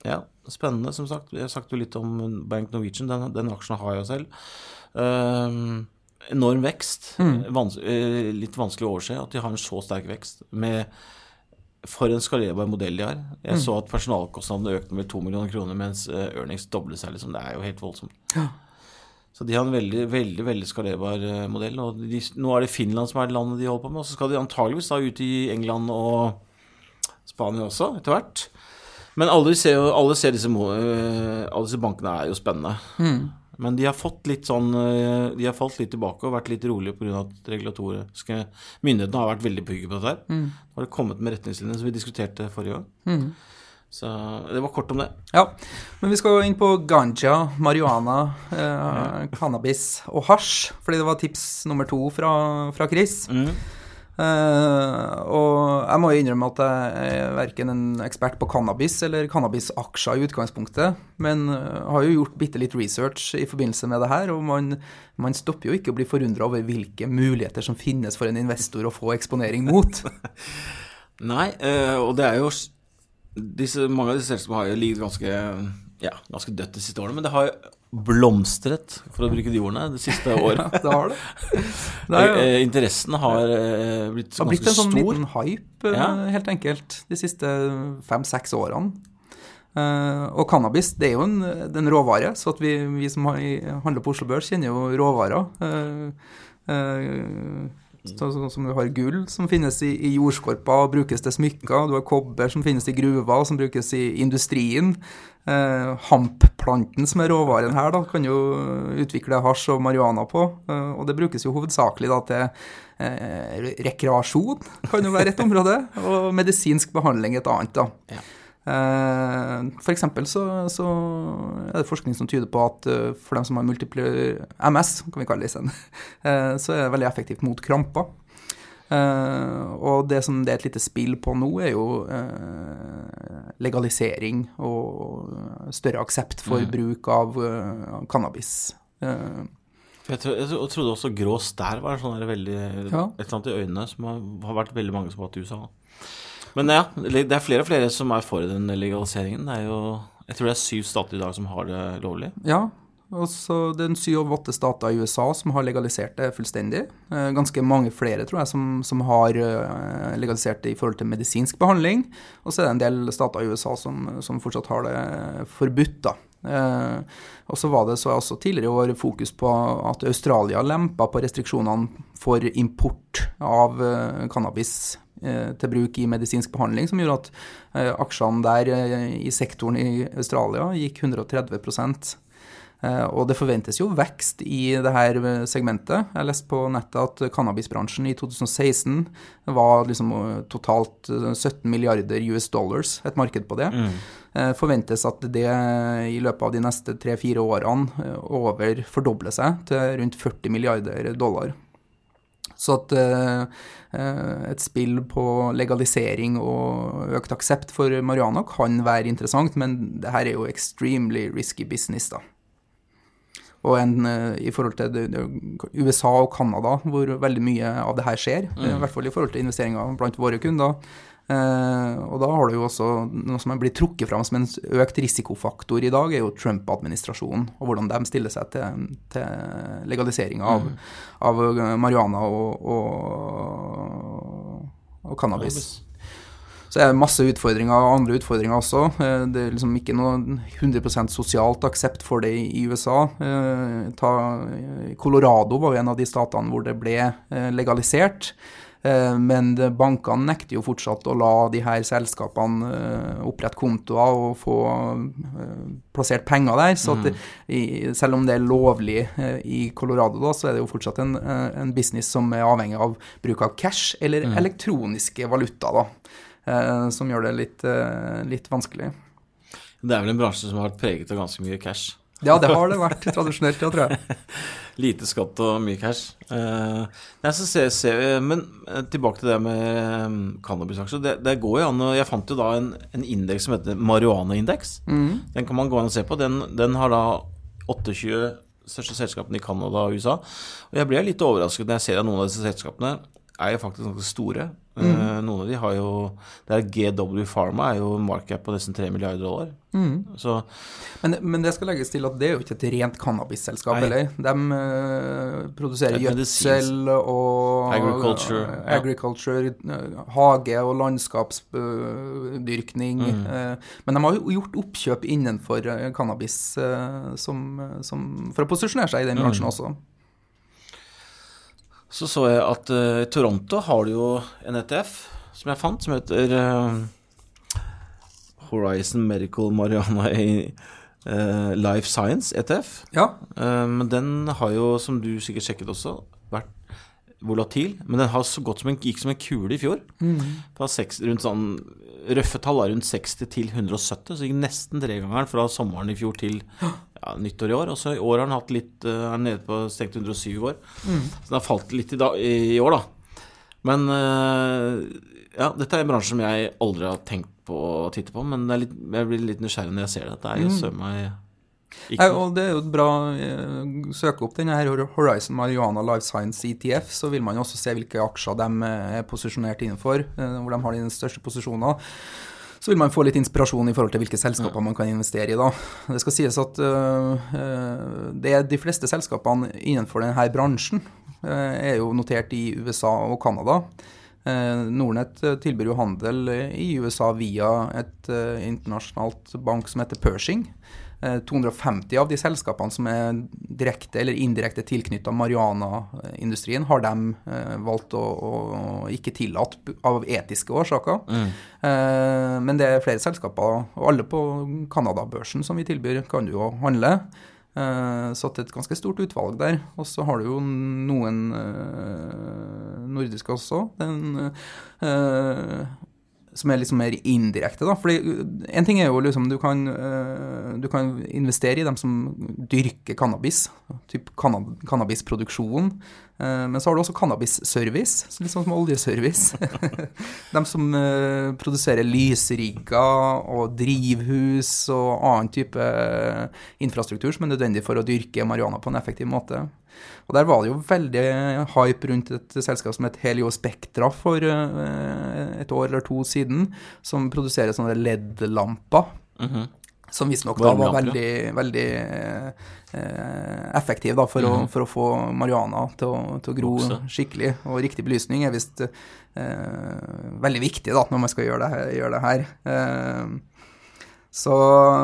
Ja, spennende, som sagt. Jeg har sagt jo litt om Bank Norwegian. Den, den aksjen har jeg selv. Um, enorm vekst. Vans eh, litt vanskelig å overse at de har en så sterk vekst. med for en skalerbar modell de har. Jeg så at personalkostnadene økte med 2 millioner kroner, mens eh, earnings doblet seg. Liksom. Det er jo helt voldsomt. Så de har en veldig veldig, veldig skalerbar eh, modell. og de, Nå er det Finland som er det landet de holder på med, og så skal de antageligvis da ut i England og Spania også, etter hvert. Men alle ser, jo, alle ser disse, eh, alle disse bankene er jo spennende. Men de har fått litt sånn eh, De har falt litt tilbake og vært litt rolige pga. at regulatoriske myndighetene har vært veldig pugge på dette. her. Nå har det kommet med retningslinjer som vi diskuterte forrige gang. Så det var kort om det. Ja, men vi skal inn på ganja, marihuana, eh, cannabis og hasj, fordi det var tips nummer to fra, fra Chris. Eh, og jeg må jo innrømme at jeg er verken en ekspert på cannabis eller cannabisaksjer i utgangspunktet, men eh, har jo gjort bitte litt research i forbindelse med det her, og man, man stopper jo ikke å bli forundra over hvilke muligheter som finnes for en investor å få eksponering mot. [laughs] Nei, eh, og det er jo disse, Mange av disse selskapene har jo ligget ganske ja, ganske dødt de siste årene, men det har jo blomstret, for å bruke de ordene, det siste [laughs] året. det har det. [laughs] Det jo- Eh, Interessen har eh, blitt Det har blitt en sånn stor. liten hype, eh, Ja. helt enkelt, de siste fem-seks årene. Eh, og cannabis det er jo en, er en råvare, så vi, vi som har, handler på Oslo Børs, kjenner jo råvarer. Så- Sånn som du har gull, som finnes i, i jordskorpa og brukes til smykker. Du har kobber, som finnes i gruver, som brukes i industrien. Eh, Hampplanten, som er råvaren her, da, kan jo utvikle hasj og marihuana på. Eh, og det brukes jo hovedsakelig da til eh, rekreasjon, kan jo være et område, og medisinsk behandling et annet. da. Ja. Eh, eksempel så, så er det forskning som tyder på at eh, for dem som har multiple MS, kan vi kalle det isteden, [laughs] eh, så er det veldig effektivt mot kramper. Uh, og det som det er et lite spill på nå, er jo uh, legalisering og større aksept for bruk av uh, cannabis. Jeg tro- jeg trodde også grå stær var sånn veldig Ja. Et eller annet i øynene som har, har vært veldig mange som har hatt i USA. Men ja, det er flere og flere som er for den legaliseringen. Det er jo Jeg tror det er syv stater i dag som har det lovlig. Ja, og så det er syv av åtte stater i USA som har legalisert det fullstendig. Eh, Ganske mange flere, tror jeg, som, som har eh, legalisert det i forhold til medisinsk behandling. Og så er det en del stater i USA som, som fortsatt har det forbudt, da. Eh, og så var det så også tidligere i år fokus på at Australia lempa på restriksjonene for import av eh, cannabis til bruk i medisinsk behandling, som gjorde at eh, aksjene der eh, i sektoren i Australia gikk 130 Eh, Og det forventes jo vekst i det her segmentet. Jeg leste på nettet at cannabisbransjen i 2016 var liksom eh, totalt eh, 17 milliarder US dollars, et marked på det. Mm. Forventes at det i løpet av de neste tre-fire årene eh, over fordobler seg til rundt 40 milliarder dollar. Så at eh, eh, et spill på legalisering og økt aksept for marihuana kan være interessant, men det her er jo extremely risky business, da. Og en, eh, i forhold til det, det, USA og Canada, hvor veldig mye av det her skjer, Mm. i hvert fall i forhold til investeringer blant våre kunder. Eh, og da har du jo også noe som blir trukket fram som en økt risikofaktor i dag, er jo Trump-administrasjonen, og hvordan de stiller seg til, til legalisering av, av marihuana og, og, og cannabis. Så er det masse utfordringer, andre utfordringer også. Eh, det er liksom ikke noe 100% sosialt aksept for det i USA. Eh, ta, Colorado var jo en av de statene hvor det ble eh, legalisert. Men bankene nekter jo fortsatt å la de her selskapene opprette kontoer og få plassert penger der. Så at, mm. selv om det er lovlig i Colorado, da, så er det jo fortsatt en, en business som er avhengig av bruk av cash eller mm. elektroniske valuta. da. Eh, som gjør det litt, eh, litt vanskelig. Det er vel en bransje som har vært preget av ganske mye cash? Ja, det har det vært tradisjonelt, ja, tror jeg. [laughs] Lite skatt og mye cash. Eh, ser, ser, men tilbake til det med cannabisaksjer. Det, det, går jo an Jeg fant jo da en, en indeks som heter marihuanaindeks. Mm. Den kan man gå an og se på. Den, den har da 28 største selskapene i Canada og USA. Og jeg blir litt overrasket når jeg ser at noen av disse selskapene er jo faktisk ganske store. Mm. Uh, noen av de har jo Det er GW Pharma er jo markup på nesten 3 milliarder dollar. Mm. Så, men, men, det skal legges til at det er jo ikke et rent cannabisselskap, heller. De uh, produserer gjødsel og Agriculture. Uh, agriculture hage- og landskapsdyrkning. Mm. men de har jo gjort oppkjøp innenfor cannabis som, som, for å posisjonere seg i den bransjen mm. også. Så så jeg at uh, Toronto har du jo en ETF som jeg fant, som heter uh, Horizon Medical Mariana uh, Life Science ETF. Ja. men den har jo, som du sikkert sjekket også, volatil. Men den har så godt som en, gikk som en kule i fjor. Mm. Fra 6, rundt sånn Røffe tall rundt 60 til 170, så gikk nesten tregangeren fra sommeren i fjor til ja, nyttår i år. Og så i år har den hatt litt eh, er nede på stengt 107 i år. Mm. Så den har falt litt i, da, i år, da. Men eh, ja, dette er en bransje som jeg aldri har tenkt på å titte på, men litt, jeg blir litt nysgjerrig når jeg ser det. Det er jo mm. søren meg Nei, og Det er jo bra å Søke opp denne her Horizon Marihuana Life Science ETF, så vil man også se hvilke aksjer de er posisjonert innenfor, hvor de har de største posisjonene så vil man få litt inspirasjon i forhold til hvilke selskaper man kan investere i. da. Det skal sies at det er de fleste selskapene innenfor denne bransjen er jo notert i USA og Canada. Nordnett tilbyr jo handel i USA via et internasjonalt bank som heter Pershing. 250 eh, av de selskapene som er direkte eller indirekte tilknytta marihuanaindustrien, har de eh, valgt å, å, ikke tillate av etiske årsaker. Mm. Eh, men det er flere selskaper, og alle på Canada-børsen som vi tilbyr, kan du jo handle. Så det er et ganske stort utvalg der. Og så har du jo noen nordiske også. Den som er liksom mer indirekte. da, fordi En ting er jo liksom du kan, uh, du kan investere i dem som dyrker cannabis, typ cannabisproduksjon. Uh, men så har du også cannabisservice, sånn som oljeservice. [laughs] de som produserer lysrigger og drivhus og annen type infrastruktur som er nødvendig for å dyrke marihuana på en effektiv måte. Og Der var det jo veldig hype rundt et selskap som het Helio Spektra for eh, et år eller to siden, som produserer sånne LED-lamper. Mm -hmm. Som visstnok da var veldig, veldig eh, effektiv da, for, mm -hmm. å, mhm. for, å, få marihuana til å, til å gro Vokse. skikkelig. Og riktig belysning er visst eh, veldig viktig da, når man skal gjøre det, gjøre det her. Eh, så,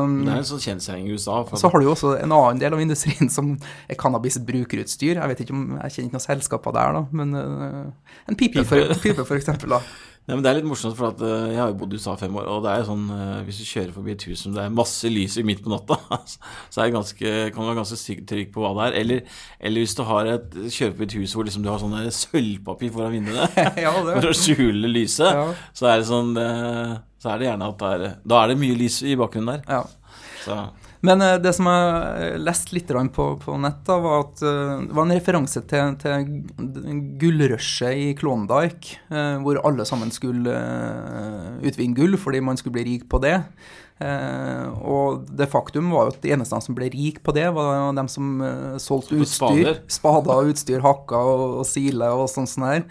det er en sånn kjensgjerning i USA. Så har du jo også en annen del av industrien som er cannabis-brukerutstyr. Jeg vet ikke om, jeg kjenner ikke noen selskaper der, da, men uh, en pipe, for, [laughs] pipe for eksempel. da. Nei, men Det er litt morsomt, for at, uh, jeg har jo bodd i USA fem år. Og det er jo sånn, uh, hvis du kjører forbi et hus som det er masse lys i midt på natta, [laughs] så er ganske, kan du være ganske trygg på hva det er. Eller, eller hvis du har et, kjører forbi et hus hvor liksom du har sånn sølvpapir foran vinduene [laughs] ja, for å skjule lyset, ja. så er det sånn uh, så er det gjerne at det er, da er det mye lys i bakgrunnen der. Ja. Så. Men uh, det som jeg leste litt på, på nett, da, var at uh, det var en referanse til, til gullrushet i Klondyke, hvor alle sammen skulle utvinne gull fordi man skulle bli rik på det. Eh, og det faktum var jo at de eneste som ble rik på det, var de som eh, solgte utstyr. [laughs] Spader, og utstyr, hakka og, og sile og sånn sånn her.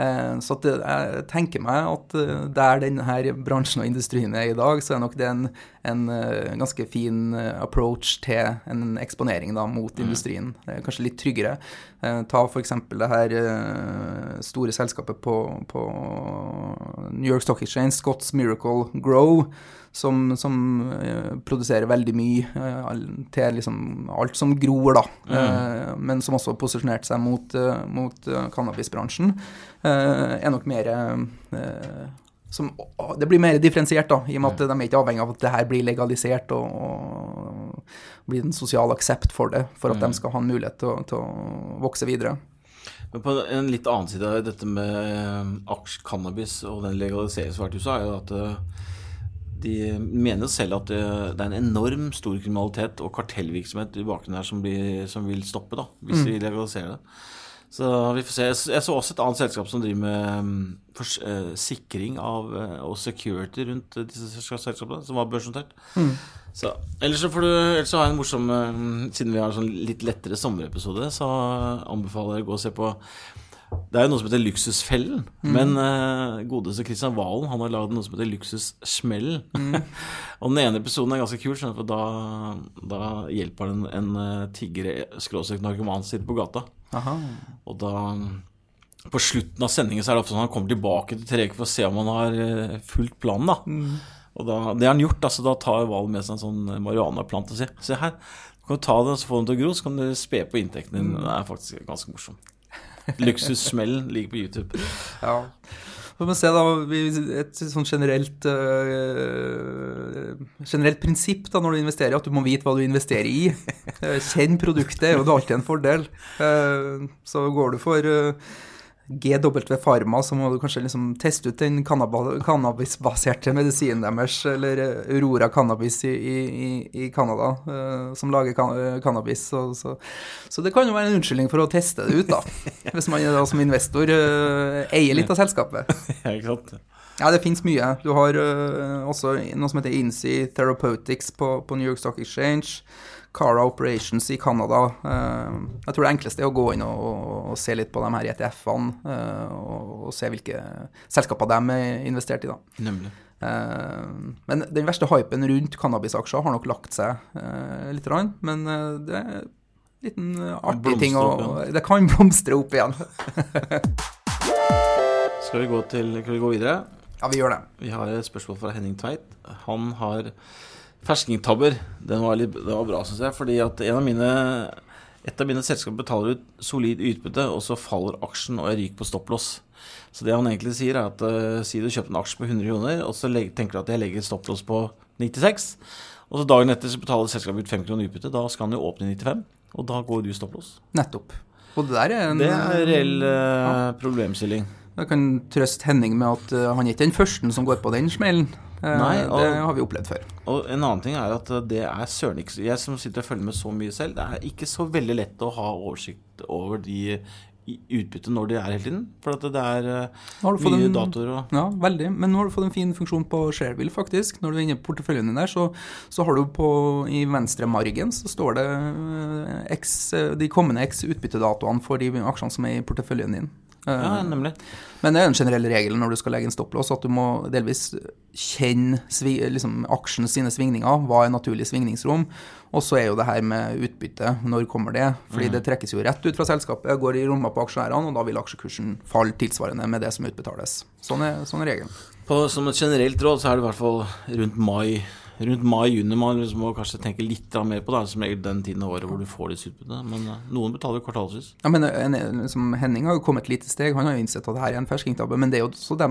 Eh, så det, jeg tenker meg at der denne bransjen og industrien er i dag, så er nok det en, en ganske fin approach til en eksponering da, mot industrien. Eh, Kanskje litt tryggere. Ta f.eks. det her store selskapet på, på New York Stock Exchange, Scott's Miracle Grow, som, som uh, produserer veldig mye uh, til liksom alt som gror, da. Eh, men som også posisjonerte seg mot, mot cannabisbransjen, er nok mer som, Det blir mer differensiert, da, i og med at de er ikke avhengig av at det her blir legalisert og, og blir en sosial aksept for det, for at de skal ha en mulighet til, til å vokse videre. Men på en litt annen side av dette med eh, aksj, cannabis og den legaliseringen som har vært i USA, er jo at de mener jo selv at det, det er en enorm stor kriminalitet og kartellvirksomhet i bakgrunnen her som, blir, som vil stoppe, da, hvis vi legaliserer det. Så vi får se. Jeg så- også et annet selskap som driver med for, fors- eh, sikring av eh, og security rundt eh, disse selskapene, som var børsnotert. Så, ellers så får du Ellers så har jeg en morsom eh, Siden vi har en sånn litt lettere sommerepisode, så anbefaler jeg å gå og se på Det er jo noe som heter Luksusfellen. Men uh, godeste Kristian Valen han har lagd noe som heter Luksussmellen. [laughs] og den ene episoden er ganske kul, for da, da hjelper han en, en eh, tigger, skråstrek narkoman, sitter på gata. Aha. Og da På slutten av sendingen så er det ofte sånn at han kommer tilbake til Trege for å se om han har eh, fulgt planen, da. Og da, det har han gjort, altså da tar Valen med seg en sånn marihuanaplante og sier Se her, du kan ta den, og så få den til å gro, så kan du spe på inntekten din. Det er faktisk ganske morsomt. Luksussmellen ligger på YouTube. Ja. Vi må vi se da, Et sånn generelt øh, generelt prinsipp da når du investerer, at du må vite hva du investerer i. [laughs] Eh, Kjenn produktet, er jo er alltid en fordel. Eh, Så går du for GW Pharma, så må du kanskje liksom teste ut den cannabisbaserte medisinen deres, eller eh, Aurora Cannabis i, i, i- Canada, eh, som lager eh, cannabis. Så, så, så det kan jo være en unnskyldning for å teste det ut, da. [laughs] Hvis man da som investor eier litt av selskapet. [laughs] Ja, ikke sant? Ja, det finnes mye. Du har også noe som heter Insi Therapeutics på, på New York Stock Exchange. Cara Operations i Canada. Eh, jeg tror det enkleste er å gå inn og, og, se litt på de her ETF-ene, eh, og, og se hvilke selskaper de er investert i, da. Nemlig. Eh, men den verste hypen rundt cannabisaksjer har nok lagt seg litt, rann, men det er en liten artig ting å Det kan [laughs] blomstre opp igjen. [laughs] Skal vi gå, til, skal vi gå videre? ja, vi gjør det. Vi har et spørsmål fra Henning Tveit. Han har ferskingtabber. Den var, litt, den var bra, syns jeg. Fordi at en av mine et av mine selskaper betaler ut solid utbytte, og så faller aksjen, og jeg ryker på stopplås. Så det han egentlig sier, er at uh, si du kjøper en aksje på 100 kroner, og så legger, tenker du at jeg legger stopplås på 96, og så dagen etter så betaler selskapet ut 5 kroner utbytte. Da skal han jo åpne i 95, og da går du stopplås. Nettopp. Og det der er en Det er reell uh, problemstilling. Jeg kan trøste Henning med at uh, han er ikke den første som går på den smellen. Uh, Nei, og- Det har vi opplevd før. Og en annen ting er at det er søren ikke Jeg som sitter og følger med så mye selv, det er ikke så veldig lett å ha oversikt over de utbytte når de er hele tiden. For at det er eh, mye en- datoer og Ja, veldig. Men nå har du fått en fin funksjon på Shareville, faktisk. Når du er inne på porteføljen din der, så, så har du på i venstre margen så står det eh, X, eh, de kommende X utbyttedatoene for de aksjene som er i porteføljen din. Eh, Ja, nemlig. Men det er en generell regel når du skal legge en stopplås, at du må delvis kjenne liksom, aksjen sine svingninger. Hva er naturlig svingningsrom? Og så er jo det her med utbytte, når kommer det? Fordi det trekkes jo rett ut fra selskapet, går i lomma på aksjonærene, og da vil aksjekursen falle tilsvarende med det som utbetales. Sånn er, sånn er regelen. På, som et generelt råd så er det i hvert fall rundt mai Rundt mai-juni man liksom må kanskje tenke litt mer på det. Som regel den tiden av året hvor du får disse utbyttene. Men eh, noen betaler kvartalsvis. Ja, men en, liksom, Henning har jo kommet et lite steg. Han har jo innsett at det her er en ferskingtabbe. Men det er jo også de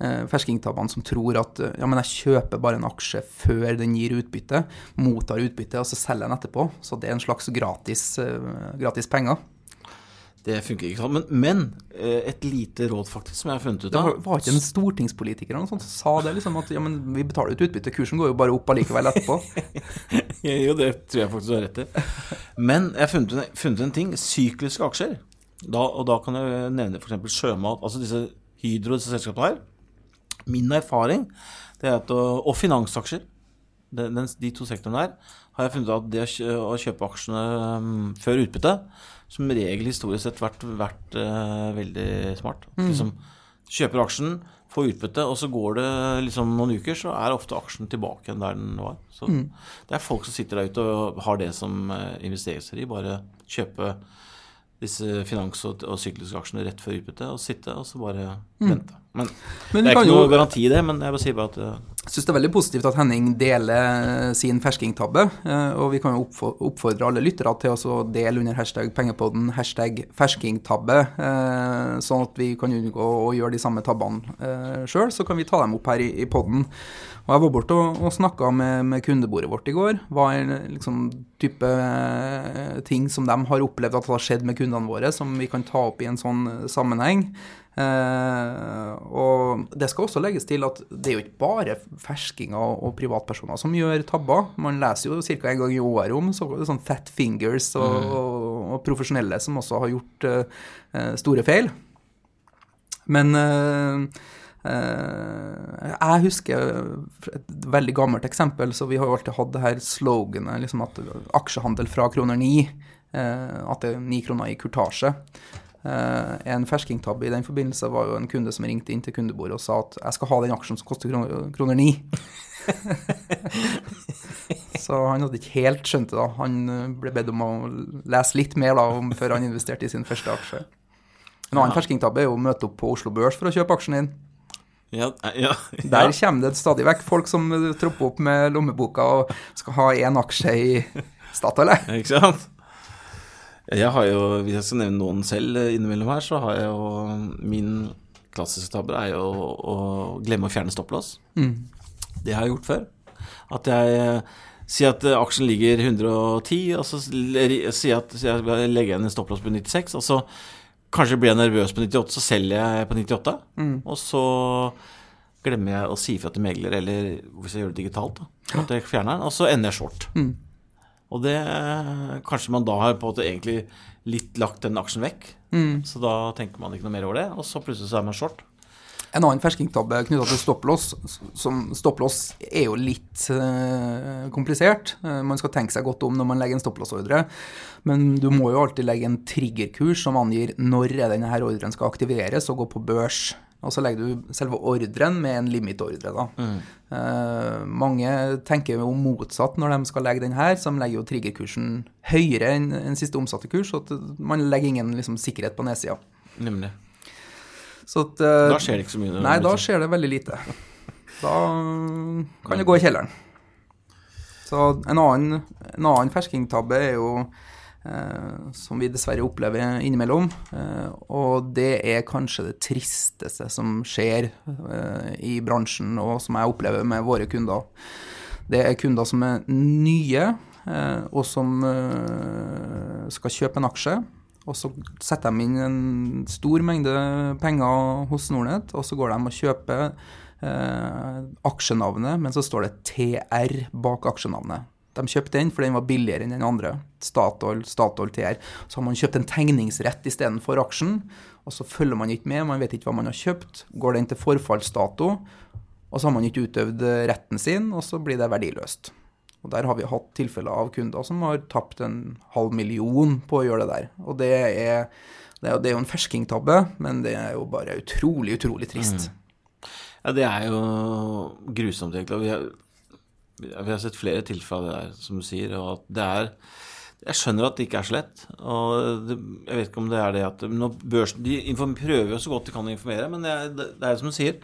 eh, ferskingtabbene som tror at eh, ja, men jeg kjøper bare en aksje før den gir utbytte, mottar utbytte, og så selger den etterpå. Så det er en slags gratis, eh, gratis penger. Det funker ikke sånn. Men, men eh, et lite råd, faktisk, som jeg har funnet ut av. Det var ikke en stortingspolitiker eller noe sånt som sa det, liksom, at ja, men vi betaler ut utbytte, kursen går jo bare opp allikevel etterpå. [laughs] jo, det tror jeg faktisk du har rett i. Men jeg har funnet, en- funnet en ting. Sykliske aksjer. Da, og da kan jeg nevne f.eks. sjømat. Altså disse Hydro, disse selskapene her. Min erfaring det er at, og finansaksjer. Den, den, de to sektorene der, har jeg funnet ut at det å, kjøpe aksjene um, før utbytte, som regel historisk sett vært, vært uh, veldig smart. Mm. Liksom, kjøper aksjen, får utbytte, og så går det liksom noen uker, så er ofte aksjen tilbake igjen der den var. Så mm. det er folk som sitter der ute og har det som uh, investeringsverdi. Bare kjøpe disse finans- og, og sykliske aksjene rett før utbytte og sitte og så bare mm. vente. Men, men, det er ikke noe jo, garanti det, men jeg vil si bare at uh, Jeg syns det er veldig positivt at Henning deler sin ferskingtabbe. Uh, og vi kan jo oppfordre alle lyttere til å dele under hashtag pengepodden hashtag ferskingtabbe, sånn at vi kan unngå å gjøre de samme tabbene sjøl. Så kan vi ta dem opp her i, i podden. Og jeg var borte og, og snakka med, med, kundebordet vårt i går. Hva er liksom type eh, ting som de har opplevd at har skjedd med kundene våre, som vi kan ta opp i en sånn eh, sammenheng. Eh, og det skal også legges til at det er jo ikke bare ferskinger og, privatpersoner som gjør tabber. Man leser jo ca. en gang i året om så, sånn fat fingers og, mm. og, og, profesjonelle som også har gjort eh, store feil. Men eh, Eh, jeg husker et veldig gammelt eksempel, så vi har jo alltid hatt det her sloganet liksom at aksjehandel fra kroner ni. Eh, at det er ni kroner i kurtasje. Eh, en ferskingtabbe i den forbindelse var jo en kunde som ringte inn til kundebordet og sa at jeg skal ha den aksjen som koster kroner ni. [laughs] så han hadde ikke helt skjønt det da. Han ble bedt om å lese litt mer da, før han investerte i sin første aksje. En annen ferskingtabbe er jo å møte opp på Oslo Børs for å kjøpe aksjen din. Ja, ja, ja. Der kommer det stadig vekk folk som tropper opp med lommeboka og skal ha én aksje i Statoil. Ikke sant? Jeg har jo, Hvis jeg skal nevne noen selv innimellom her, så har jeg jo Min klassiske tabbe er jo å, å, glemme å fjerne stopplås. Mm. Det har jeg gjort før. At jeg sier at aksjen ligger 110, og så jeg at jeg legger igjen en stopplås på 96, og så Kanskje blir jeg nervøs på 98, så selger jeg på 98. Mm. Og så glemmer jeg å si ifra til megler, eller hvis jeg gjør det digitalt, da, at jeg fjerner den, og så ender jeg short. Mm. Og det Kanskje man da har på en måte egentlig litt lagt den aksjen vekk. Mm. Så da tenker man ikke noe mer over det, og så plutselig så er man short. En annen ferskingtabbe knytta til stopplås, som stopplås er jo litt uh, komplisert. Uh, man skal tenke seg godt om når man legger en stopplåsordre, men du må jo alltid legge en triggerkurs som angir når denne ordren skal aktiveres og gå på børs. Og så legger du selve ordren med en limitordre. da. Mm. Uh, mange tenker jo motsatt når de skal legge den her, så de legger jo triggerkursen høyere enn en siste omsatte kurs, så man legger ingen liksom, sikkerhet på nedsida. Nemlig. At, uh, da skjer det ikke så mye? Nei, da skjer det veldig lite. Da kan det gå i kjelleren. Så en annen, en annen ferskingtabbe er jo eh, som vi dessverre opplever innimellom, eh, og det er kanskje det tristeste som skjer eh, i bransjen, og som jeg opplever med våre kunder. Det er kunder som er nye, eh, og som eh, skal kjøpe en aksje og så setter de inn en stor mengde penger hos Nordnett, og så går de og kjøper eh, aksjenavnet, men så står det TR bak aksjenavnet. De kjøpte den fordi den var billigere enn den andre. Statoil, Statoil TR. Så har man kjøpt en tegningsrett istedenfor aksjen, og så følger man ikke med, man vet ikke hva man har kjøpt. Går den til forfallsdato, og så har man ikke utøvd retten sin, og så blir det verdiløst. Og Der har vi hatt tilfeller av kunder som har tapt en halv million på å gjøre det der. Og det er, det er, det er jo en ferskingtabbe, men det er jo bare utrolig, utrolig trist. Mm. Ja, det er jo grusomt, egentlig. Vi har, sett flere tilfeller der, som du sier. og at det er jeg skjønner at det ikke er så lett. og det, Jeg vet ikke om det er det at børsen, De prøver jo så godt de kan å informere, men det er, det er som du sier.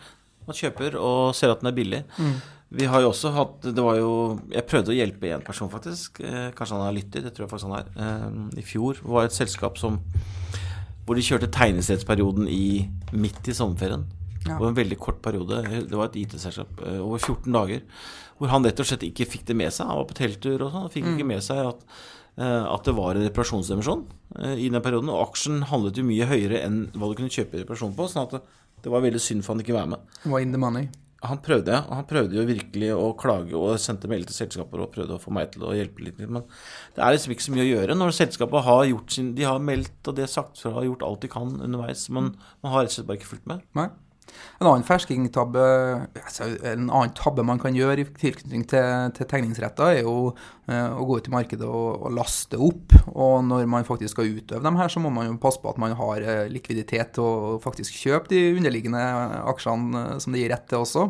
Man kjøper og ser at den er billig. Mm. Vi har jo også hatt Det var jo Jeg prøvde å hjelpe én person, faktisk. Eh, kanskje han har lyttet, det tror jeg faktisk han er. Eh, I fjor var det et selskap som hvor de kjørte tegnestedsperioden i, midt i sommerferien. Ja. Var en veldig kort periode. Det var et IT-selskap eh, over 14 dager. Hvor han rett og slett ikke fikk det med seg. Han var på telttur og sånn. Fikk mm. ikke med seg at, at det var en reparasjonsemisjon i den perioden. Og aksjen handlet jo mye høyere enn hva du kunne kjøpe reparasjon på. sånn at det, det var veldig synd for han ikke være med. Var in the money. Han prøvde, ja. Han prøvde jo virkelig å klage og sendte melding til selskaper og prøvde å få meg til å hjelpe litt. Men det er liksom ikke så mye å gjøre når selskapet har gjort sin De har meldt og det sagt fra og gjort alt de kan underveis. Men man har rett og slett bare ikke fulgt med. Nei. En annen ferskingtabbe, altså en annen tabbe man kan gjøre i tilknytning til, til tegningsretter, er jo eh, å gå ut i markedet og, og, laste opp. Og når man faktisk skal utøve dem her, så må man jo passe på at man har eh, likviditet til å faktisk kjøpe de underliggende aksjene eh, som det gir rett til også.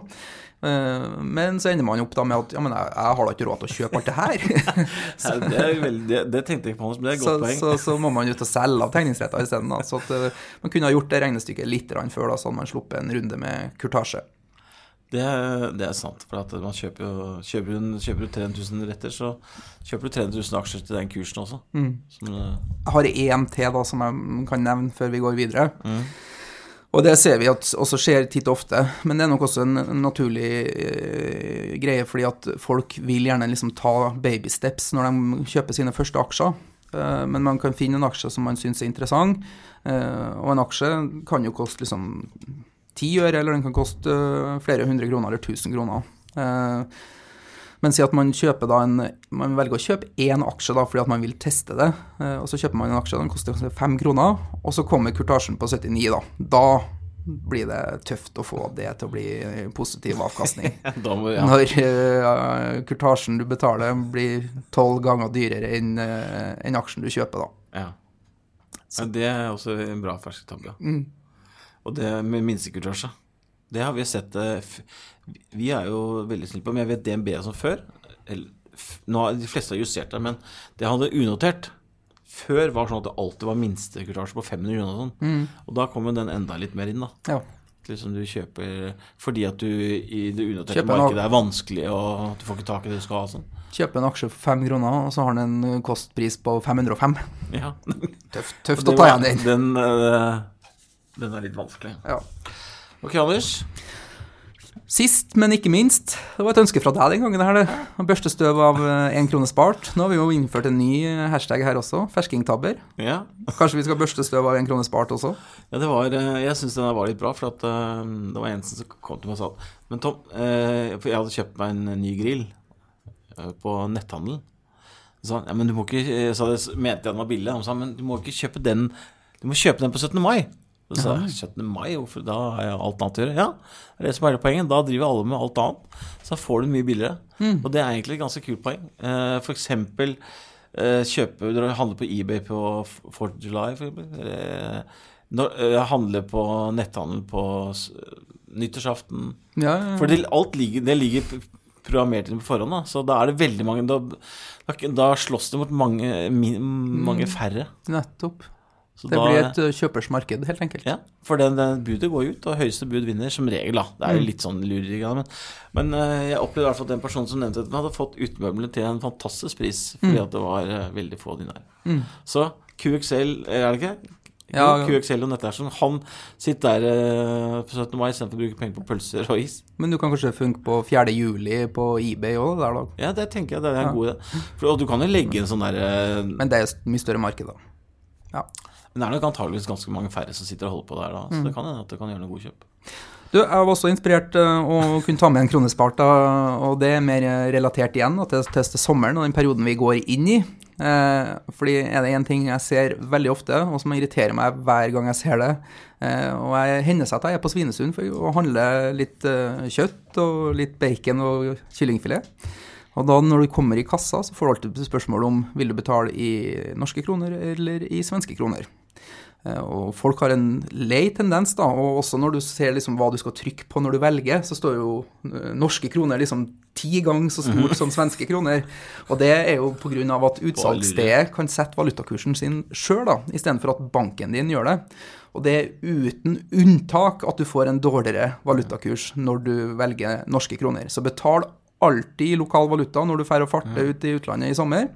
Eh, men så ender man opp da med at ja, men jeg, jeg har da ikke råd til å kjøpe alt det her. [laughs] [laughs] så, det, veldig, det, tenkte jeg ikke på, men det er et godt så, poeng. Så, så, må man ut og selge av tegningsretter isteden. Så at, uh, man kunne ha gjort det regnestykket litt før, da, så hadde man sluppet en runde med kurtasje. Det, det, er sant. For man kjøper jo kjøper du, kjøper du 3000 retter, så kjøper du 3000 aksjer til den kursen også. Mm. Som, uh, jeg har én til da, som jeg kan nevne før vi går videre. Mm. Og det ser vi at også skjer titt og ofte. Men det er nok også en, naturlig eh, greie, fordi at folk vil gjerne liksom ta baby steps når de kjøper sine første aksjer. Eh, men man kan finne en aksje som man syns er interessant, eh, og en aksje kan jo koste liksom ti øre, eller den kan koste flere hundre kroner eller tusen kroner. Eh, men si at man da en Man velger å kjøpe én aksje da fordi at man vil teste det. Eh, og så kjøper man en aksje, den koster fem kroner, og så kommer kurtasjen på 79, da. Da blir det tøft å få det til å bli positiv avkastning. [laughs] må, ja. Når uh, kurtasjen du betaler, blir tolv ganger dyrere enn uh, en aksjen du kjøper, da. Ja. Så. Det er også en bra fersketabbe. Mm. Og det med minstekurtasje. Det har vi sett Vi er jo veldig snille på, men jeg vet DNB som før nå har De fleste har justert det, men det hadde unotert før var sånn at det alltid var minstekurtasje på 500 kroner og sånn. Mm. Og da kommer den enda litt mer inn, da. Ja. Liksom du kjøper fordi at du i det unoterte markedet er vanskelig, og du får ikke tak i det du skal ha. sånn. Kjøpe en aksje for fem kroner, og så har den en kostpris på 505. Ja. [laughs] Tøft, tøft å ta igjen den. Den, uh, den er litt vanskelig. Ja. Ok, Anders. Sist, men ikke minst, det var et ønske fra deg den gangen. her, det. Børste støv av én eh, krone spart. Nå har vi jo innført en ny eh, hashtag her også, ferskingtabber. Ja. Kanskje vi skal børste støv av én krone spart også? Ja, det var, eh, jeg syns den var litt bra, for at, det var en som kom til meg og sa Men Tom, for jeg hadde kjøpt meg en ny grill på netthandel. Så, ja, men du må ikke, så mente jeg den var billig. Han sa men du må ikke kjøpe den Du må kjøpe den på 17. mai. Så sa jeg 17. mai, hvorfor da har jeg alt annet å gjøre? Ja, det er det som er hele poenget. Da driver alle med alt annet. Så får du mye billigere. Mm. Og det er egentlig et ganske kult poeng. Eh, for eksempel eh, kjøpe Dere handler på eBay på 4th July, for eksempel. Når, eh, handle på netthandel på nyttårsaften. Ja, ja, ja. For det, alt ligger, det ligger programmert inn på forhånd. Da. Så da er det veldig mange Da, da slåss det mot mange, mange mm. færre. Nettopp. Så det da, blir et kjøpersmarked, kjøpers marked, helt enkelt. Ja, for den, den budet går ut, og høyeste bud vinner som regel. da. Det er jo mm. litt sånn lureri, men, men uh, jeg opplevde i hvert fall at den personen som nevnte dette, hadde fått utemøblene til en fantastisk pris, fordi mm. at det var uh, veldig få dinar. Mm. Så QXL, er det ikke? Ja, QXL og Nettersen. Han sitter der på 17. mai istedenfor å bruke penger på pølser og is. Men du kan kanskje funke på 4. juli på eBay òg? Ja, det tenker jeg. Det er en ja. god idé. Og du kan jo legge en sånn derre Men det er mye større marked, da. Ja. Men det er nok antageligvis ganske mange færre som sitter og holder på der da. Så mm. det kan hende at det kan gjøre noe god kjøp. Du, jeg var også inspirert uh, å kunne ta med en kronespart, og det er mer relatert igjen til, til, til sommeren og den perioden vi går inn i. Uh, fordi er det én ting jeg ser veldig ofte, og som irriterer meg hver gang jeg ser det uh, Og jeg hender seg at jeg er på Svinesund for å handle litt kjøtt og litt bacon og kyllingfilet. Og da når du kommer i kassa, så får du alltid spørsmål om vil du betale i norske kroner eller i svenske kroner. Eh, og folk har en lei tendens, da, og også når du ser liksom hva du skal trykke på når du velger, så står jo eh, norske kroner liksom ti ganger så stort som svenske kroner. Og det er jo pga. at utsalgsstedet kan sette valutakursen sin sjøl, istedenfor at banken din gjør det. Og det er uten unntak at du får en dårligere valutakurs når du velger norske kroner. Så betal alltid lokal valuta når du drar og farter ut i utlandet i sommer.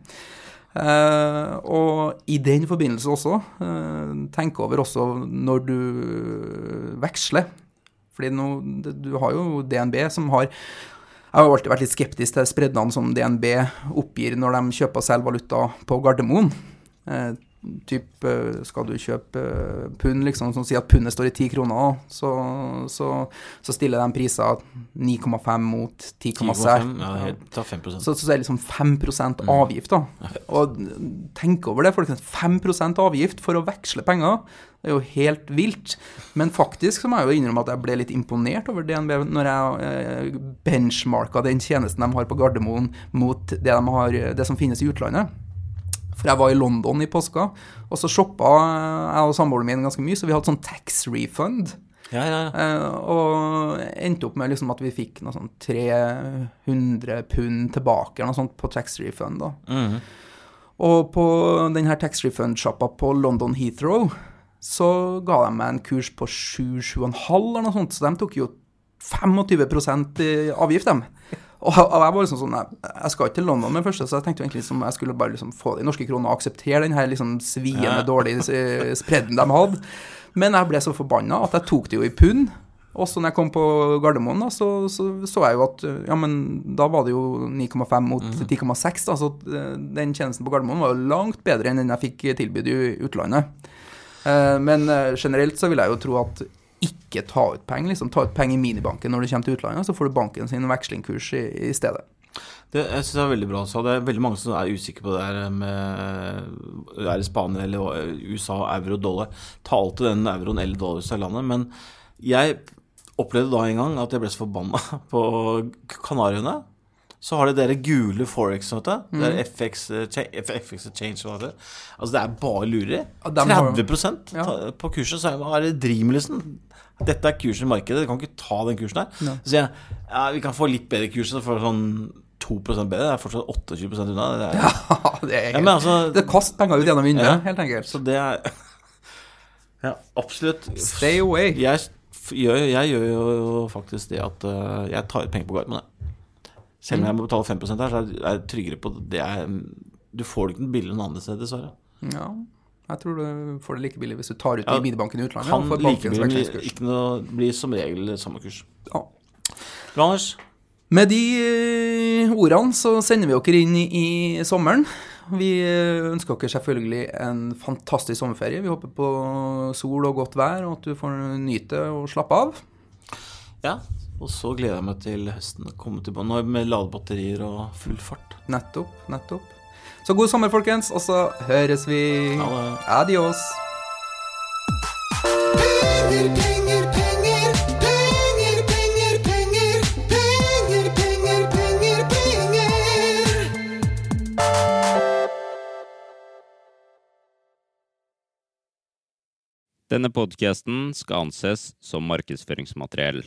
Uh, og i den forbindelse også, uh, tenk over også når du veksler. Fordi nå, du har jo DNB som har Jeg har alltid vært litt skeptisk til spreddene som DNB oppgir når de kjøper og selger valuta på Gardermoen. Uh, typ, skal du kjøpe eh, pund, liksom, som sier at pundet står i 10 kroner, så, så, så stiller de priser 9,5 mot 10,6. ja, helt, ta 5 Så, så er det liksom 5% avgift, da. Og tenk over det, folkens. 5% avgift for å veksle penger. Det er jo helt vilt. Men faktisk så må jeg jo innrømme at jeg ble litt imponert over DNB når jeg eh, benchmarka den tjenesten de har på Gardermoen mot det, de har, det som finnes i utlandet. For jeg var i London i påska, og så shoppa jeg og samboeren min ganske mye, så vi hadde sånn tax refund. Ja, ja, ja. Eh, og endte opp med liksom at vi fikk noe sånn 300 pund tilbake eller noe sånt på tax refund. da. Mhm. Og på denne tax refund-sjappa på London Heathrow så ga de meg en kurs på 7-7,5 eller noe sånt, så de tok jo 25 i avgift, dem. Og, og jeg var liksom sånn Jeg, jeg skal ikke til London med første, så jeg tenkte jo egentlig liksom, jeg skulle bare liksom få de norske kronene og akseptere den her liksom sviende, Ja. dårlige eh, spredden de hadde. Men jeg ble så forbanna at jeg tok det jo i pund. Og så når jeg kom på Gardermoen, da, så, så så jeg jo at ja, men da var det jo 9,5 mot 10,6. da, Så eh, den tjenesten på Gardermoen var jo langt bedre enn den jeg fikk tilbud i utlandet. Eh, Men eh, generelt så vil jeg jo tro at ikke ta ut penger. liksom Ta ut penger i minibanken når du kommer til utlandet, så får du banken sin vekslingkurs i, i stedet. Det, jeg synes det er veldig bra. Så det er veldig mange som er usikre på det her med Er det Spania eller USA, euro, dollar? Ta alltid den euroen eller dollar ut av landet. Men jeg opplevde da en gang at jeg ble så forbanna [laughs] på Kanariøyene. Så har de dere gule forex, vet du. Det er FX, eh, FX change, det. Altså, det er bare lureri. Ja, dem har- 30 Ja. på kurset, så er det liksom? Dette er kursen i markedet, du kan ikke ta den kursen her. Nei. Så sier jeg ja, vi kan få litt bedre kurs, så får sånn 2% bedre. Det er fortsatt 28 unna. Det er, [laughs] ja. det er men altså, Det koster penger ut gjennom vinduet, Ja. helt enkelt. Så det er [laughs] Ja, absolutt. Stay away. Jeg, jeg, jeg gjør jo faktisk det at øh, jeg tar ut penger på Gardermoen. jeg. Selv om jeg må betale 5% her, så er jeg tryggere på det. Er, du får ikke noe billigere noen andre steder, dessverre. Ja, jeg tror du får det like billig hvis du tar ut Ja, i minibanken i utlandet. Kan like vekslingskurs. ikke noe, blir som regel samme kurs. Ja. Bra, Anders. Med de eh, ordene så sender vi dere inn i, i sommeren. Vi eh, ønsker dere selvfølgelig en fantastisk sommerferie. Vi håper på sol og godt vær, og at du får nyte og slappe av. Ja, og så gleder jeg meg til høsten. Komme tilbake nå med ladebatterier og full fart. Nettopp, nettopp. Så god sommer, folkens, og så høres vi. Ha det. Adios. Penger, penger, penger, penger, penger, penger, penger, penger, penger, penger. Denne podkasten skal anses som markedsføringsmateriell,